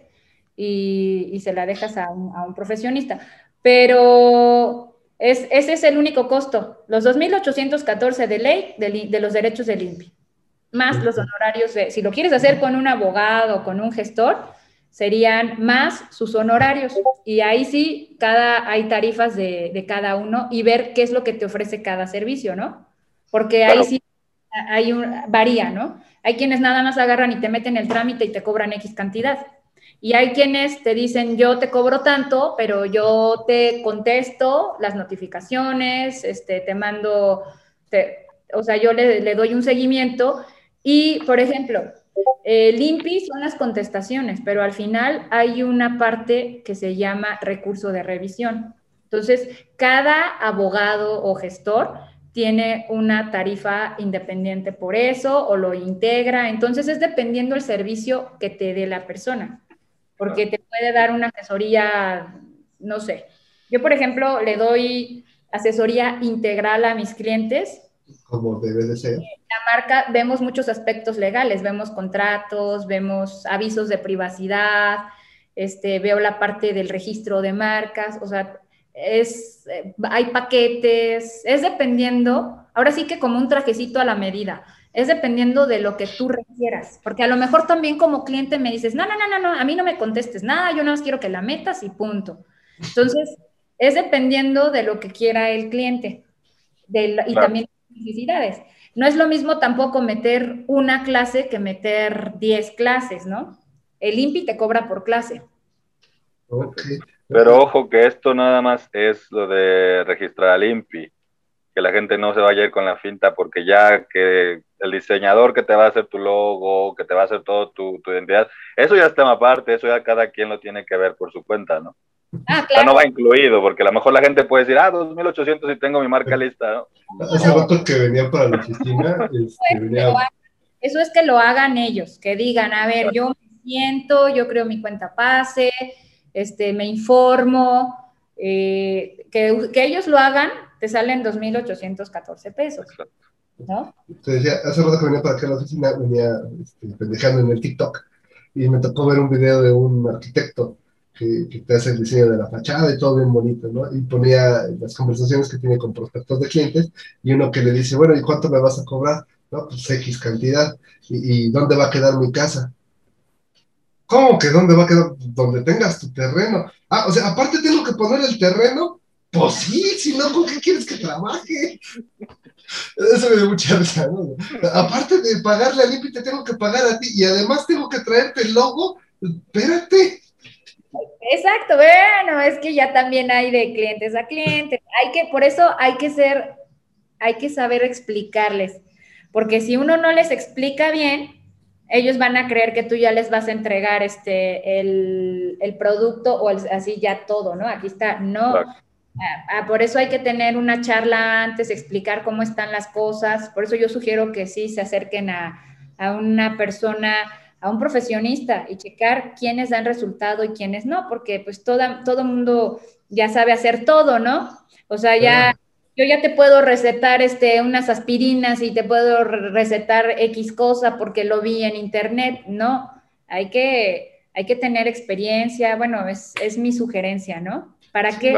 y, se la dejas a un, profesionista. Pero es, ese es el único costo, los 2.814 de ley de, los derechos del INPI, más los honorarios de, si lo quieres hacer con un abogado con un gestor, serían más sus honorarios. Y ahí sí, cada, hay tarifas de, cada uno y ver qué es lo que te ofrece cada servicio, ¿no? Porque ahí sí hay un, varía, ¿no? Hay quienes nada más agarran y te meten el trámite y te cobran X cantidad. Y hay quienes te dicen, yo te cobro tanto, pero yo te contesto las notificaciones, este, te mando, o sea, yo le, doy un seguimiento. Y, por ejemplo, el son las contestaciones, pero al final hay una parte que se llama recurso de revisión. Entonces, cada abogado o gestor tiene una tarifa independiente por eso o lo integra. Entonces es dependiendo el servicio que te dé la persona, porque te puede dar una asesoría, no sé. Yo, por ejemplo, le doy asesoría integral a mis clientes. Como debe de ser. La marca, vemos muchos aspectos legales, vemos contratos, vemos avisos de privacidad, este, veo la parte del registro de marcas, o sea, es, eh, hay paquetes, es dependiendo, ahora sí que como un trajecito a la medida, es dependiendo de lo que tú requieras, porque a lo mejor también como cliente me dices, no, no, no, no, no, a mí no me contestes nada, yo nada más quiero que la metas y punto. Entonces, es dependiendo de lo que quiera el cliente de, y también necesidades. No es lo mismo tampoco meter una clase que meter 10 clases, ¿no? El INPI te cobra por clase. Ok. Pero ojo que esto nada más es lo de registrar al INPI, que la gente no se vaya a ir con la finta porque ya que el diseñador que te va a hacer tu logo, que te va a hacer todo tu, identidad, eso ya está aparte, eso ya cada quien lo tiene que ver por su cuenta, ¿no? Ah, claro. no va incluido, porque a lo mejor la gente puede decir, ah, 2800 y tengo mi marca lista, ¿no? Hace rato que venía para la oficina, este, venía... Eso es que lo hagan ellos, que digan, a ver, yo me siento, yo creo mi cuenta pase, este, me informo, eh, que, ellos lo hagan, te salen 2.814 pesos. ¿no? Te decía, hace rato que venía para acá a la oficina, venía este, pendejando en el TikTok y me tocó ver un video de un arquitecto que, te hace el diseño de la fachada y todo bien bonito, ¿no? Y ponía las conversaciones que tiene con prospectos de clientes y uno que le dice, bueno, ¿y cuánto me vas a cobrar? No, pues X cantidad. ¿Y, y dónde va a quedar mi casa? ¿Cómo que dónde va a quedar? Donde tengas tu terreno. Ah, o sea, aparte tengo que poner el terreno. Pues sí, si no, ¿con qué quieres que trabaje? Eso me dio mucha risa, ¿no? Aparte de pagarle al INPI, te tengo que pagar a ti y además tengo que traerte el logo. Espérate. Exacto, bueno, es que ya también hay de clientes a clientes. Hay que, por eso hay que ser, hay que saber explicarles, porque si uno no les explica bien, ellos van a creer que tú ya les vas a entregar este, el, producto o así ya todo, ¿no? Aquí está, no. Ah, ah, por eso hay que tener una charla antes, explicar cómo están las cosas. Por eso yo sugiero que sí se acerquen a, a una persona, a un profesionista y checar quiénes dan resultado y quiénes no, porque pues toda, todo mundo ya sabe hacer todo, ¿no? O sea, ya yo ya te puedo recetar este, unas aspirinas y te puedo recetar X cosa porque lo vi en internet. No, hay que, hay que tener experiencia. Bueno, es, mi sugerencia, ¿no? Para que,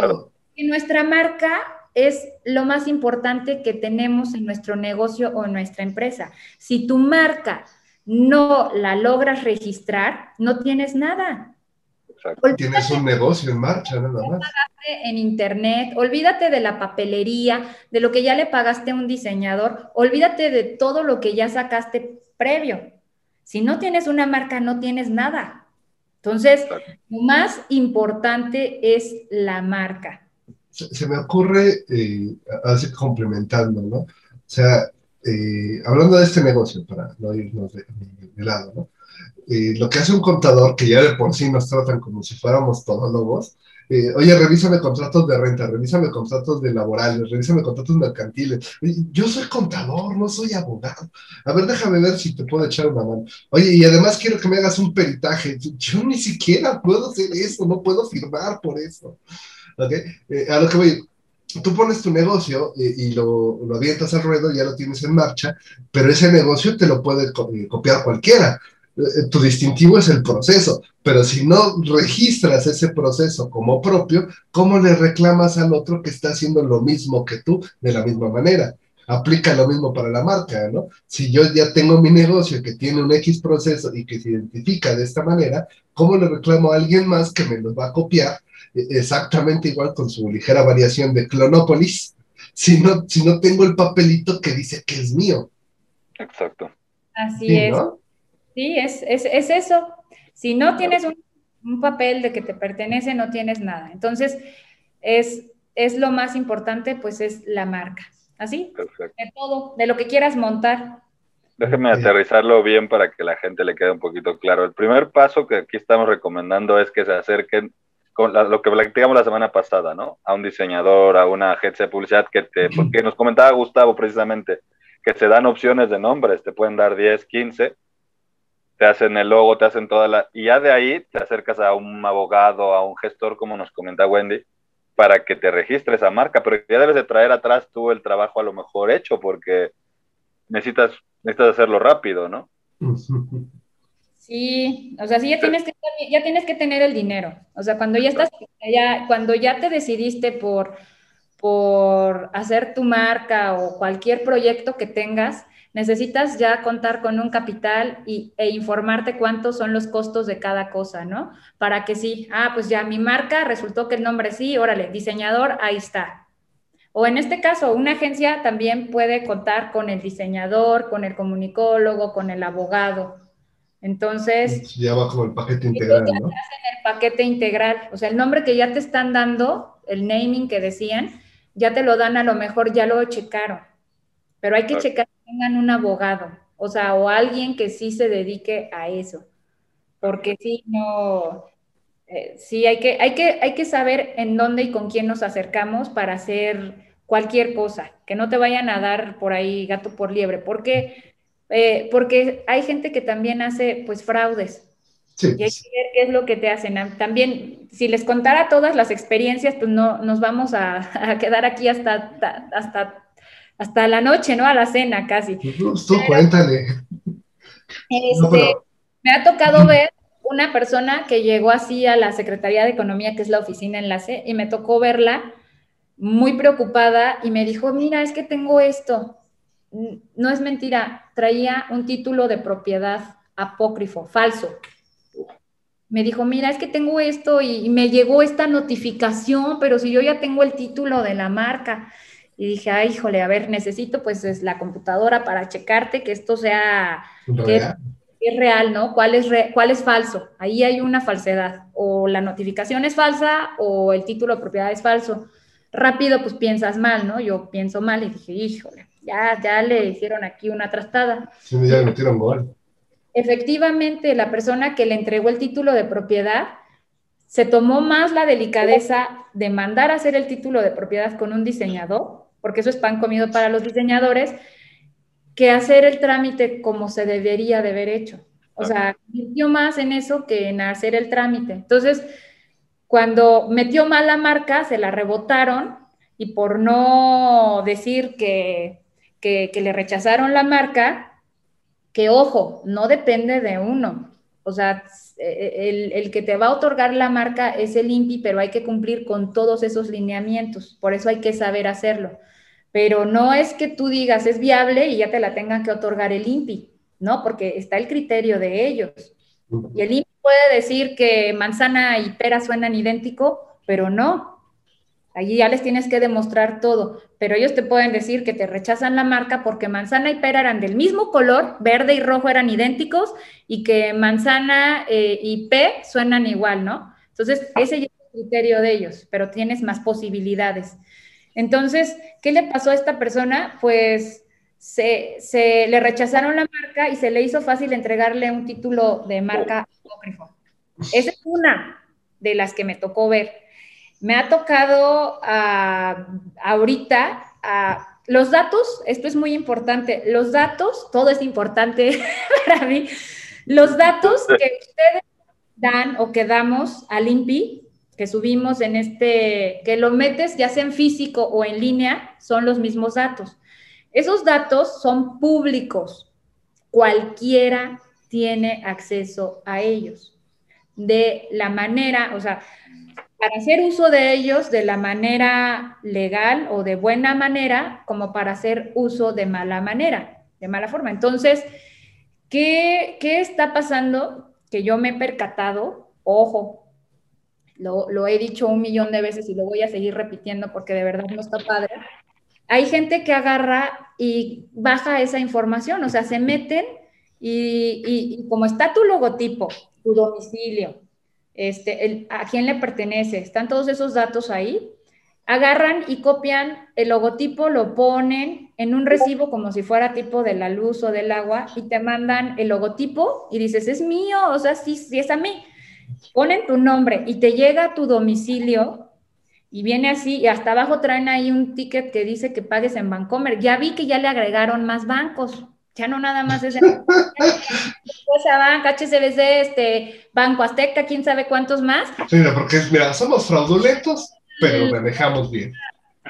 nuestra marca es lo más importante que tenemos en nuestro negocio o en nuestra empresa. Si tu marca no la logras registrar, no tienes nada. Tienes un negocio en marcha, nada más. En internet, olvídate de la papelería, de lo que ya le pagaste a un diseñador, olvídate de todo lo que ya sacaste previo. Si no tienes una marca, no tienes nada. Entonces, lo más importante es la marca. Se, me ocurre, eh, así complementando, ¿no? O sea, eh, hablando de este negocio, para no irnos de, de lado, ¿no? Eh, lo que hace un contador, que ya de por sí nos tratan como si fuéramos todólogos, eh, oye, revísame contratos de renta, revísame contratos de laborales, revísame contratos mercantiles. Yo soy contador, no soy abogado. A ver, déjame ver si te puedo echar una mano. Oye, y además quiero que me hagas un peritaje. Yo ni siquiera puedo hacer eso, no puedo firmar por eso. Eh, a lo que voy, tú pones tu negocio y, lo, lo, avientas al ruedo, ya lo tienes en marcha, pero ese negocio te lo puede copiar cualquiera. Eh, tu distintivo es el proceso, pero si no registras ese proceso como propio, ¿cómo le reclamas al otro que está haciendo lo mismo que tú de la misma manera? Aplica lo mismo para la marca, ¿no? Si yo ya tengo mi negocio que tiene un X proceso y que se identifica de esta manera, ¿cómo le reclamo a alguien más que me lo va a copiar exactamente igual con su ligera variación de Clonópolis si no, si no tengo el papelito que dice que es mío? Exacto. Así es. Sí, es, eso. Si no tienes un, papel de que te pertenece, no tienes nada. Entonces, es, es lo más importante, pues es la marca. ¿Así? Perfecto. De todo, de lo que quieras montar. Déjeme aterrizarlo bien para que la gente le quede un poquito claro. El primer paso que aquí estamos recomendando es que se acerquen con lo que platicamos la semana pasada, ¿no? A un diseñador, a una agencia de publicidad que te, porque nos comentaba Gustavo precisamente, que se dan opciones de nombres, te pueden dar 10, 15, te hacen el logo, te hacen toda la... Y ya de ahí te acercas a un abogado, a un gestor, como nos comenta Wendy, para que te registre esa marca, pero ya debes de traer atrás tú el trabajo a lo mejor hecho, porque necesitas, necesitas hacerlo rápido, ¿no? Sí, o sea, sí ya tienes que, ya tienes que tener el dinero. O sea, cuando ya estás, ya, cuando ya te decidiste por, por hacer tu marca o cualquier proyecto que tengas, necesitas ya contar con un capital y, e informarte cuántos son los costos de cada cosa, ¿no? Para que sí, ah, pues ya mi marca resultó que el nombre sí, órale, diseñador, ahí está. O en este caso, una agencia también puede contar con el diseñador, con el comunicólogo, con el abogado. Entonces... Ya va como el paquete integral, ¿no? el paquete integral. O sea, el nombre que ya te están dando, el naming que decían, ya te lo dan a lo mejor, ya lo checaron. Pero hay que checar tengan un abogado, o sea, o alguien que sí se dedique a eso, porque si no, eh, sí hay que, hay, que, hay que saber en dónde y con quién nos acercamos para hacer cualquier cosa, que no te vayan a dar por ahí gato por liebre, porque, eh, porque hay gente que también hace pues fraudes. Y hay que ver qué es lo que te hacen. También, si les contara todas las experiencias, pues no nos vamos a, a quedar aquí hasta, hasta hasta la noche, ¿no? A la cena casi. Tú cuéntale. Este, me ha tocado ver una persona que llegó así a la Secretaría de Economía, que es la oficina enlace, y me tocó verla muy preocupada y me dijo, mira, es que tengo esto. No es mentira, traía un título de propiedad apócrifo, falso. Me dijo, mira, es que tengo esto y me llegó esta notificación, pero si yo ya tengo el título de la marca. Y dije, ay, híjole, a ver, necesito pues es la computadora para checarte que esto sea, que, es real, ¿no? ¿Cuál es, ¿Cuál es falso? Ahí hay una falsedad. O la notificación es falsa o el título de propiedad es falso. Rápido, pues piensas mal, ¿no? Yo pienso mal y dije, híjole, ya, ya le hicieron aquí una trastada. Sí, ya le metieron gol. Efectivamente, la persona que le entregó el título de propiedad se tomó más la delicadeza de mandar a hacer el título de propiedad con un diseñador, porque eso es pan comido para los diseñadores, que hacer el trámite como se debería de haber hecho. O sea, metió más en eso que en hacer el trámite. Entonces, cuando metió mal la marca, se la rebotaron y por no decir que, que, le rechazaron la marca, que ojo, no depende de uno. O sea, el, el, que te va a otorgar la marca es el INPI, pero hay que cumplir con todos esos lineamientos. Por eso hay que saber hacerlo pero no es que tú digas es viable y ya te la tengan que otorgar el INPI, ¿no? Porque está el criterio de ellos. Y el INPI puede decir que manzana y pera suenan idéntico, pero no. Allí ya les tienes que demostrar todo, pero ellos te pueden decir que te rechazan la marca porque manzana y pera eran del mismo color, verde y rojo eran idénticos y que manzana eh, y P suenan igual, ¿no? Entonces, ese es el criterio de ellos, pero tienes más posibilidades. Entonces, ¿qué le pasó a esta persona? Pues se, le rechazaron la marca y se le hizo fácil entregarle un título de marca apócrifo. Esa es una de las que me tocó ver. Me ha tocado ah, ahorita ah, los datos, esto es muy importante, los datos, todo es importante para mí, los datos que ustedes dan o que damos al INPI que subimos en este, que lo metes ya sea en físico o en línea, son los mismos datos. Esos datos son públicos. Cualquiera tiene acceso a ellos. De la manera, o sea, para hacer uso de ellos de la manera legal o de buena manera, como para hacer uso de mala manera, de mala forma. Entonces, ¿qué, qué está pasando? Que yo me he percatado, ojo, lo, he dicho un millón de veces y lo voy a seguir repitiendo porque de verdad no está padre. Hay gente que agarra y baja esa información, o sea, se meten y, como está tu logotipo, tu domicilio, este, a quién le pertenece, están todos esos datos ahí, agarran y copian el logotipo, lo ponen en un recibo como si fuera tipo de la luz o del agua y te mandan el logotipo y dices, es mío, o sea, sí, sí es a mí ponen tu nombre y te llega a tu domicilio y viene así y hasta abajo traen ahí un ticket que dice que pagues en Bancomer. Ya vi que ya le agregaron más bancos. Ya no nada más es esa banca, HCBC, este, Banco Azteca, quién sabe cuántos más. Sí, porque mira, somos fraudulentos, pero manejamos bien.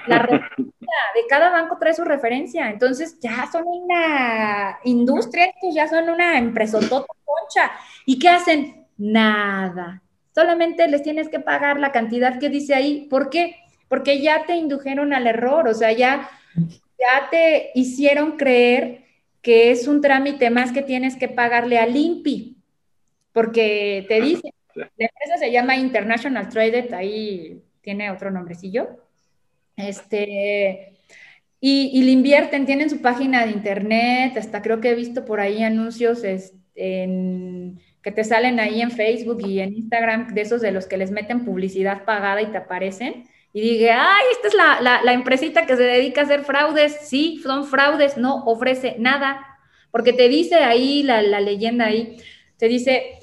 La referencia de cada banco trae su referencia, entonces ya son una industria, estos ya son una empresa concha. ¿Y qué hacen? Nada. Solamente les tienes que pagar la cantidad que dice ahí. ¿Por qué? Porque ya te indujeron al error, o sea, ya, ya te hicieron creer que es un trámite más que tienes que pagarle al INPI, porque te dice, la empresa se llama International Traded, ahí tiene otro nombrecillo, este, y, y, le invierten, tienen su página de internet, hasta creo que he visto por ahí anuncios en que te salen ahí en Facebook y en Instagram, de esos de los que les meten publicidad pagada y te aparecen. Y dije, ay, esta es la, la, empresita que se dedica a hacer fraudes. Sí, son fraudes, no ofrece nada. Porque te dice ahí la, la leyenda ahí, te dice,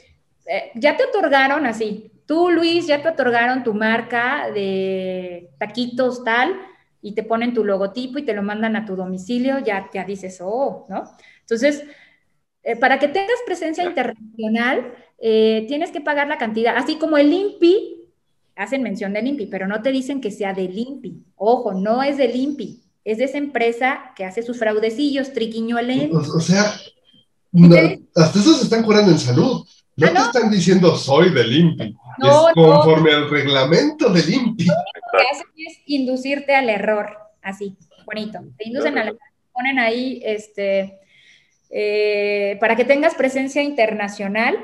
eh, ya te otorgaron así, tú Luis, ya te otorgaron tu marca de taquitos tal, y te ponen tu logotipo y te lo mandan a tu domicilio, ya, ya dices, oh, ¿no? Entonces, eh, para que tengas presencia internacional, eh, tienes que pagar la cantidad, así como el INPI, hacen mención del INPI, pero no te dicen que sea del INPI. Ojo, no es del INPI, es de esa empresa que hace sus fraudecillos, triquiñuelen. O, o sea, hasta eso se están curando en salud. No, ah, te están diciendo soy del INPI. No, es conforme al reglamento del INPI. Lo que hacen es inducirte al error, así, bonito. Te inducen al error, ponen ahí este eh, para que tengas presencia internacional,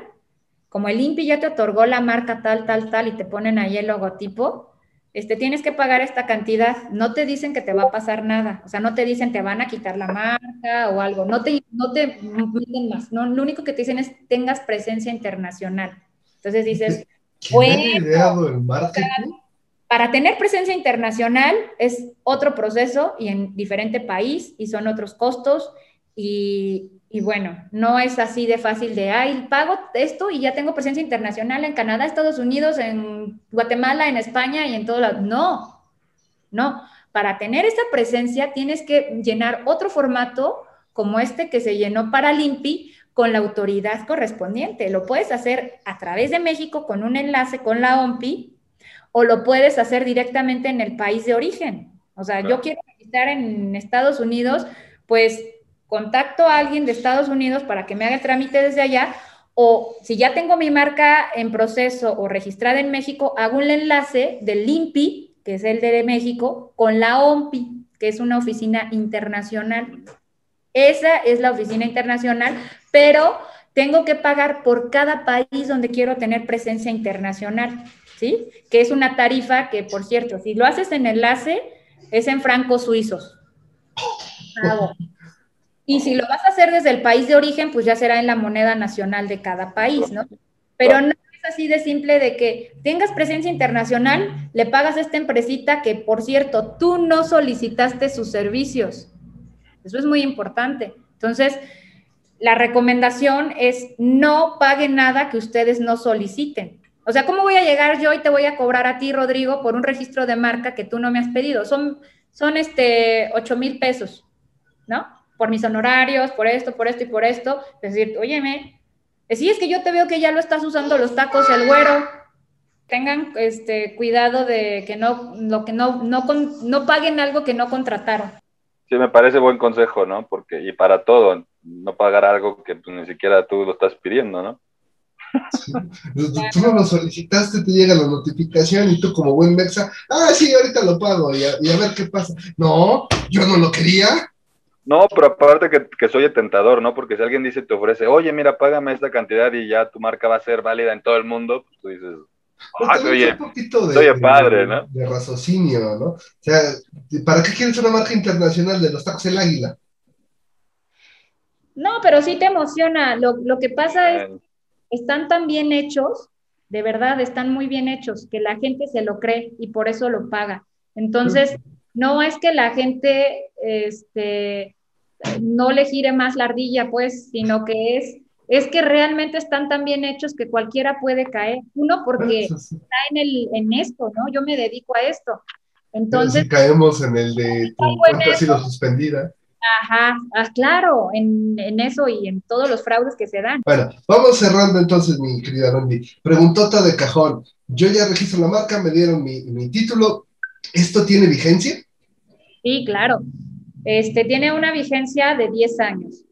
como el INPI ya te otorgó la marca tal, tal, tal y te ponen ahí el logotipo, este, tienes que pagar esta cantidad, no te dicen que te va a pasar nada, o sea, no te dicen te van a quitar la marca o algo, no te, no te meten más, no, lo único que te dicen es tengas presencia internacional. Entonces dices, bueno, para tener presencia internacional es otro proceso y en diferente país y son otros costos y, y bueno, no es así de fácil de, ay, pago esto y ya tengo presencia internacional en Canadá, Estados Unidos, en Guatemala, en España y en todo lado. No, no. Para tener esa presencia tienes que llenar otro formato como este que se llenó para Limpi con la autoridad correspondiente. Lo puedes hacer a través de México con un enlace con la OMPI o lo puedes hacer directamente en el país de origen. O sea, yo quiero visitar en Estados Unidos, pues contacto a alguien de Estados Unidos para que me haga el trámite desde allá, o si ya tengo mi marca en proceso o registrada en México, hago un enlace del INPI, que es el de México, con la OMPI, que es una oficina internacional. Esa es la oficina internacional, pero tengo que pagar por cada país donde quiero tener presencia internacional, ¿sí? Que es una tarifa que, por cierto, si lo haces en enlace, es en francos suizos. Y si lo vas a hacer desde el país de origen, pues ya será en la moneda nacional de cada país, ¿no? Pero no es así de simple de que tengas presencia internacional, le pagas a esta empresita que, por cierto, tú no solicitaste sus servicios. Eso es muy importante. Entonces, la recomendación es no paguen nada que ustedes no soliciten. O sea, ¿cómo voy a llegar yo y te voy a cobrar a ti, Rodrigo, por un registro de marca que tú no me has pedido? Son, son este, 8 mil pesos, ¿no? Por mis honorarios, por esto, por esto y por esto, decir, óyeme, eh, si es que yo te veo que ya lo estás usando los tacos, el güero, tengan este cuidado de que no, lo que no, no, no paguen algo que no contrataron. Sí, me parece buen consejo, ¿no? Porque, y para todo, no pagar algo que pues, ni siquiera tú lo estás pidiendo, ¿no? Tú no lo solicitaste, te llega la notificación y tú como buen mexa, ah, sí, ahorita lo pago y a ver qué pasa. No, yo no lo quería. No, pero aparte que, que soy tentador, ¿no? Porque si alguien dice, te ofrece, oye, mira, págame esta cantidad y ya tu marca va a ser válida en todo el mundo, pues tú dices, ah, oye, un poquito de, padre, ¿no? De raciocinio, ¿no? O sea, ¿para qué quieres una marca internacional de los tacos El Águila? No, pero sí te emociona. Lo, lo que pasa es, están tan bien hechos, de verdad, están muy bien hechos, que la gente se lo cree y por eso lo paga. Entonces, no es que la gente, este, no le gire más la ardilla, pues, sino que es, es que realmente están tan bien hechos que cualquiera puede caer. Uno, porque está en, el, en esto, ¿no? Yo me dedico a esto. Entonces. si caemos en el de tu cuenta ha sido suspendida. Ajá, ah, claro, en, en, eso y en todos los fraudes que se dan. Bueno, vamos cerrando entonces, mi querida Randy. Preguntota de cajón. Yo ya registro la marca, me dieron mi, mi título. ¿Esto tiene vigencia? Sí, claro. Este, tiene una vigencia de 10 años.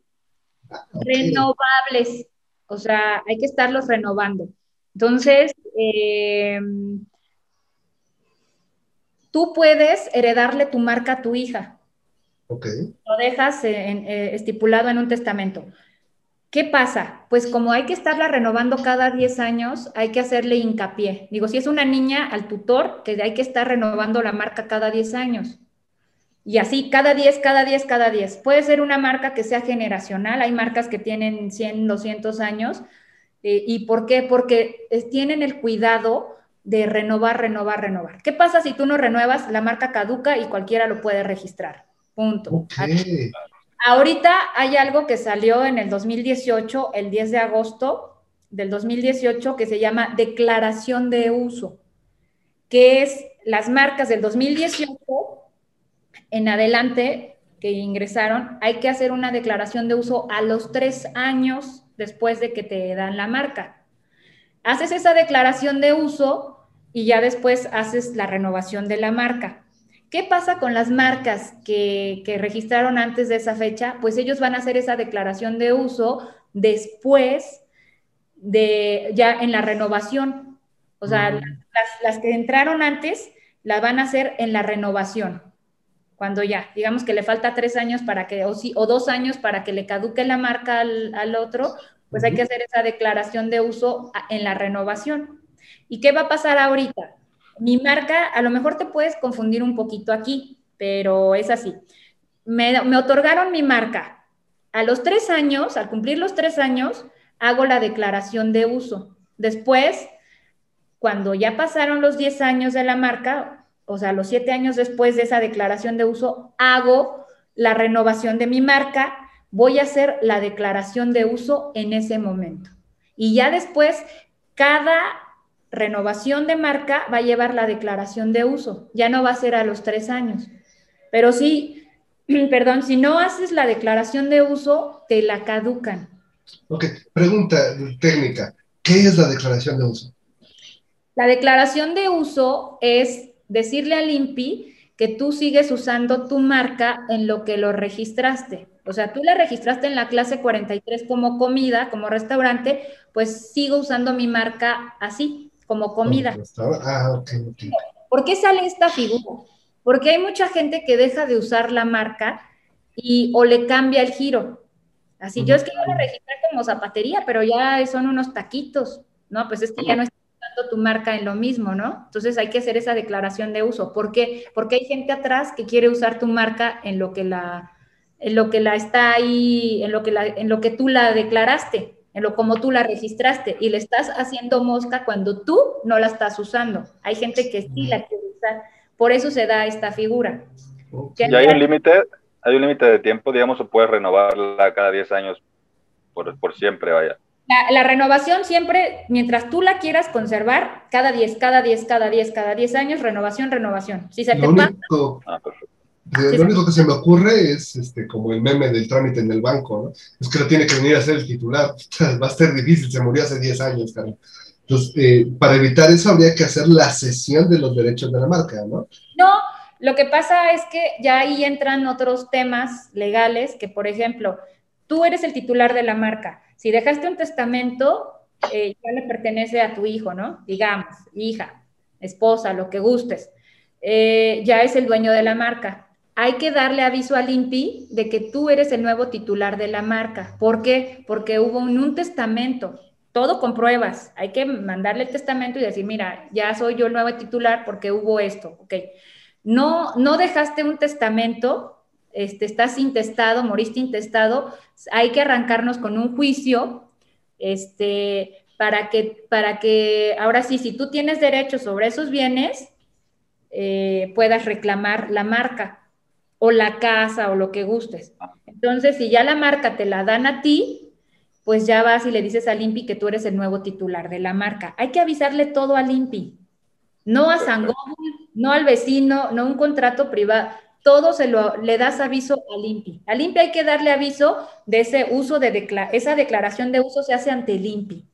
Renovables, o sea, hay que estarlos renovando. Entonces, eh, tú puedes heredarle tu marca a tu hija. Ok. Lo dejas eh, estipulado en un testamento. ¿Qué pasa? Pues como hay que estarla renovando cada 10 años, hay que hacerle hincapié. Digo, si es una niña, al tutor, que hay que estar renovando la marca cada 10 años. Y así, cada 10, cada 10, cada 10. Puede ser una marca que sea generacional. Hay marcas que tienen 100, 200 años. Eh, ¿Y por qué? Porque tienen el cuidado de renovar, renovar, renovar. ¿Qué pasa si tú no renuevas? La marca caduca y cualquiera lo puede registrar. Punto. Ahorita hay algo que salió en el 2018, el 10 de agosto del 2018, que se llama declaración de uso, que es las marcas del 2018 en adelante que ingresaron, hay que hacer una declaración de uso a los tres años después de que te dan la marca. Haces esa declaración de uso y ya después haces la renovación de la marca. ¿Qué pasa con las marcas que, registraron antes de esa fecha? Pues ellos van a hacer esa declaración de uso después de ya en la renovación. O sea, las, las que entraron antes la van a hacer en la renovación cuando ya, digamos que le falta tres años para que, o, o dos años para que le caduque la marca al, otro, pues hay que hacer esa declaración de uso en la renovación. ¿Y qué va a pasar ahorita? mi marca, a lo mejor te puedes confundir un poquito aquí, pero es así. Me, me otorgaron mi marca. A los tres años, al cumplir los tres años, hago la declaración de uso. Después, cuando ya pasaron los 10 años de la marca, o sea, los siete años después de esa declaración de uso, hago la renovación de mi marca, voy a hacer la declaración de uso en ese momento. Y ya después, cada renovación de marca va a llevar la declaración de uso, ya no va a ser a los tres años. Pero sí, perdón, si no haces la declaración de uso, te la caducan. Ok, pregunta técnica. ¿Qué es la declaración de uso? La declaración de uso es decirle al INPI que tú sigues usando tu marca en lo que lo registraste. O sea, tú la registraste en la clase 43 como comida, como restaurante, pues sigo usando mi marca así, como comida. Ah, ¿Por qué sale esta figura? Porque hay mucha gente que deja de usar la marca y o le cambia el giro. Así, yo es que yo la registré como zapatería, pero ya son unos taquitos, ¿no? Pues es que ya no está usando tu marca en lo mismo, ¿no? Entonces hay que hacer esa declaración de uso. ¿Por qué? Porque hay gente atrás que quiere usar tu marca en lo que la, en lo que la está ahí, en lo que, la, en lo que tú la declaraste, en lo como tú la registraste, y le estás haciendo mosca cuando tú no la estás usando. Hay gente que sí la quiere usar. Por eso se da esta figura. ¿Y hay un límite? ¿Hay un límite de tiempo, digamos, o puedes renovarla cada 10 años por, por siempre, vaya? La, renovación siempre, mientras tú la quieras conservar, cada 10, cada 10, cada 10, cada 10 años, renovación, renovación. Si se te pasa... Ah, lo único que se me ocurre es este, como el meme del trámite en el banco, ¿no? Es que lo tiene que venir a hacer el titular. Va a ser difícil, se murió hace 10 años, Karen. Entonces, eh, para evitar eso habría que hacer la cesión de los derechos de la marca, ¿no? No, lo que pasa es que ya ahí entran otros temas legales que, por ejemplo, tú eres el titular de la marca. Si dejaste un testamento, eh, ya le pertenece a tu hijo, ¿no? Digamos, hija, esposa, lo que gustes. Eh, ya es el dueño de la marca hay que darle aviso al INPI de que tú eres el nuevo titular de la marca. ¿Por qué? Porque hubo un, testamento, todo con pruebas. Hay que mandarle el testamento y decir, mira, ya soy yo el nuevo titular porque hubo esto, ¿ok? No, no dejaste un testamento, este, estás intestado, moriste intestado, hay que arrancarnos con un juicio, este, para que, para que, ahora sí, si tú tienes derecho sobre esos bienes, eh, puedas reclamar la marca o la casa o lo que gustes. Entonces, si ya la marca te la dan a ti, pues ya vas y le dices al INPI que tú eres el nuevo titular de la marca. Hay que avisarle todo al INPI, no a Sangón, no al vecino, no un contrato privado. Todo se lo le das aviso al INPI. Al INPI hay que darle aviso de ese uso de esa declaración de uso se hace ante el INPI.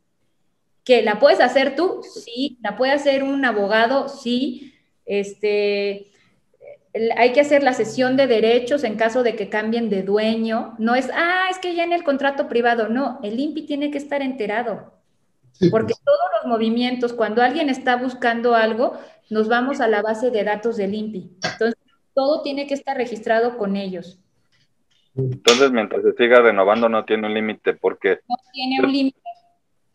¿Que la puedes hacer tú? Sí. ¿La puede hacer un abogado? Sí. Este, hay que hacer la sesión de derechos en caso de que cambien de dueño. No es, ah, es que ya en el contrato privado. No, el INPI tiene que estar enterado. porque pues. todos los movimientos, cuando alguien está buscando algo, nos vamos a la base de datos del INPI. Entonces, todo tiene que estar registrado con ellos. Entonces, mientras se siga renovando, no tiene un límite, porque... No tiene un límite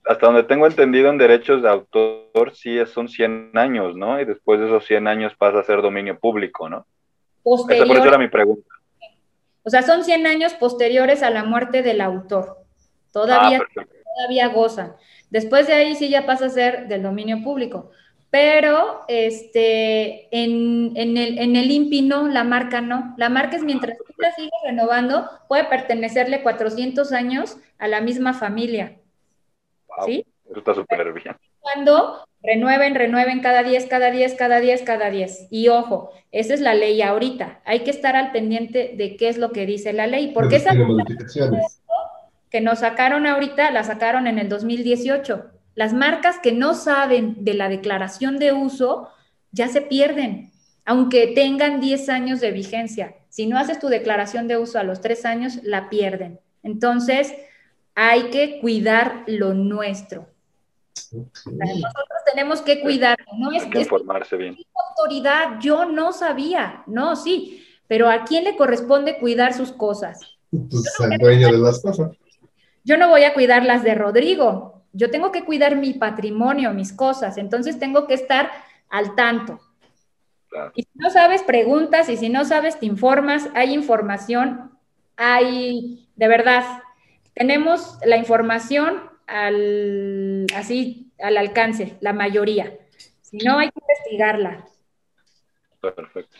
hasta donde tengo entendido en derechos de autor, sí son 100 años, ¿no? Y después de esos 100 años pasa a ser dominio público, ¿no? Posterior, Esa por eso era mi pregunta. O sea, son 100 años posteriores a la muerte del autor. Todavía, ah, todavía gozan. Después de ahí sí ya pasa a ser del dominio público. Pero este, en, el, en el INPI no, la marca no. La marca es mientras tú la sigues renovando, puede pertenecerle 400 años a la misma familia. ¿Sí? Eso está súper bien. Cuando renueven, renueven cada 10, cada 10, cada 10, cada 10. Y ojo, esa es la ley ahorita. Hay que estar al pendiente de qué es lo que dice la ley. Porque esa que nos sacaron ahorita, la sacaron en el 2018. Las marcas que no saben de la declaración de uso ya se pierden, aunque tengan 10 años de vigencia. Si no haces tu declaración de uso a los 3 años, la pierden. Entonces, hay que cuidar lo nuestro. Nosotros tenemos que cuidar, no es que informarse bien. autoridad, yo no sabía, no, sí, pero ¿a quién le corresponde cuidar sus cosas? Pues al dueño de las cosas. Yo no voy a cuidar las de Rodrigo, yo tengo que cuidar mi patrimonio, mis cosas, entonces tengo que estar al tanto. Y si no sabes, preguntas, y si no sabes, te informas, hay información, hay, de verdad, tenemos la información al, así, al alcance, la mayoría. Si no, hay que investigarla. Perfecto.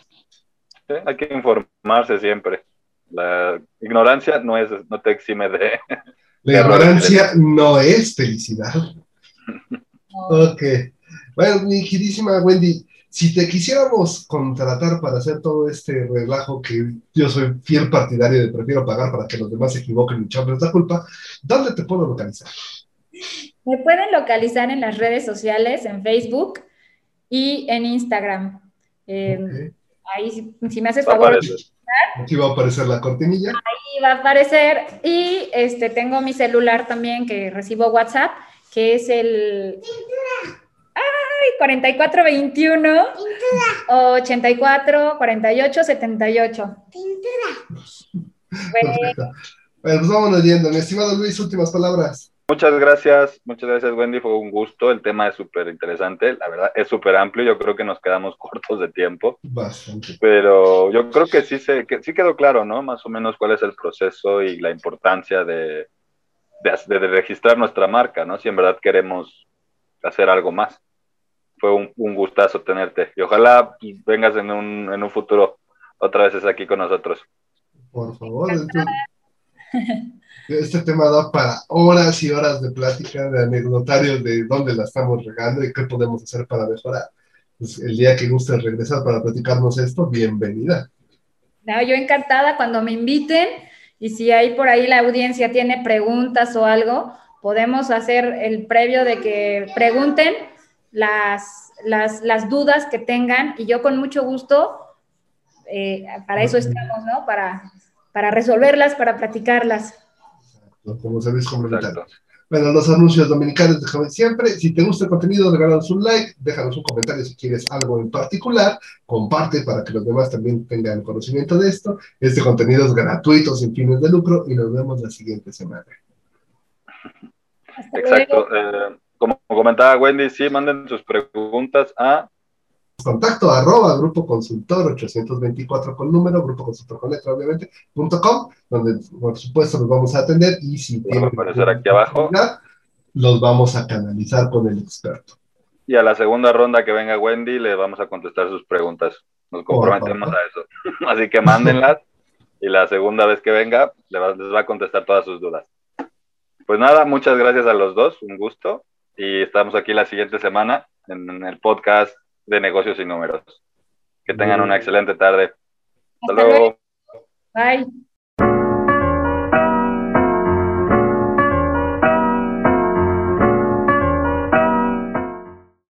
hay que informarse siempre. La ignorancia no, es, no te exime de... La ignorancia no es felicidad. Ok. Bueno, mi queridísima Wendy, si te quisiéramos contratar para hacer todo este relajo que yo soy fiel partidario de prefiero pagar para que los demás se equivoquen y echarles la culpa, ¿dónde te puedo localizar? Me pueden localizar en las redes sociales, en Facebook y en Instagram. Em, ahí, si, me haces favor. Aquí va a aparecer la cortinilla. Ahí va a aparecer. Y este, tengo mi celular también que recibo WhatsApp, que es el. 4421 84 48 78. Bueno. pues vámonos yendo. Mi estimado Luis, últimas palabras. Muchas gracias, muchas gracias Wendy, fue un gusto, el tema es súper interesante, la verdad es súper amplio, yo creo que nos quedamos cortos de tiempo, Bastante. pero yo creo que sí, se, que sí quedó claro, ¿no? Más o menos cuál es el proceso y la importancia de, de, de registrar nuestra marca, ¿no? Si en verdad queremos hacer algo más fue un, un, gustazo tenerte. Y ojalá vengas en un, en un futuro otra vez aquí con nosotros. Por favor. Este, tema da para horas y horas de plática, de anecdotarios de dónde la estamos regando y qué podemos hacer para mejorar. Pues el día que guste regresar para platicarnos esto, bienvenida. No, yo encantada cuando me inviten y si ahí por ahí la audiencia tiene preguntas o algo, podemos hacer el previo de que pregunten las, las, las dudas que tengan y yo con mucho gusto, eh, para eso estamos, ¿no? Para, para resolverlas, para platicarlas. Como servicio complementario. Bueno, los anuncios dominicales déjame siempre. Si te gusta el contenido, regálanos un like, déjanos un comentario si quieres algo en particular, comparte para que los demás también tengan conocimiento de esto. Este contenido es gratuito, sin fines de lucro, y nos vemos la siguiente semana. Exacto. Eh, como comentaba Wendy, sí, manden sus preguntas a contacto arroba grupo consultor 824 con número, grupo consultor con letra obviamente, punto com, donde por supuesto los vamos a atender y si tienen aparecer aquí abajo los vamos a canalizar con el experto. Y a la segunda ronda que venga Wendy le vamos a contestar sus preguntas. Nos comprometemos a eso. Así que mándenlas y la segunda vez que venga les va a contestar todas sus dudas. Pues nada, muchas gracias a los dos, un gusto y estamos aquí la siguiente semana en, el podcast de negocios y números. Que tengan una excelente tarde. Hasta, luego. Bye.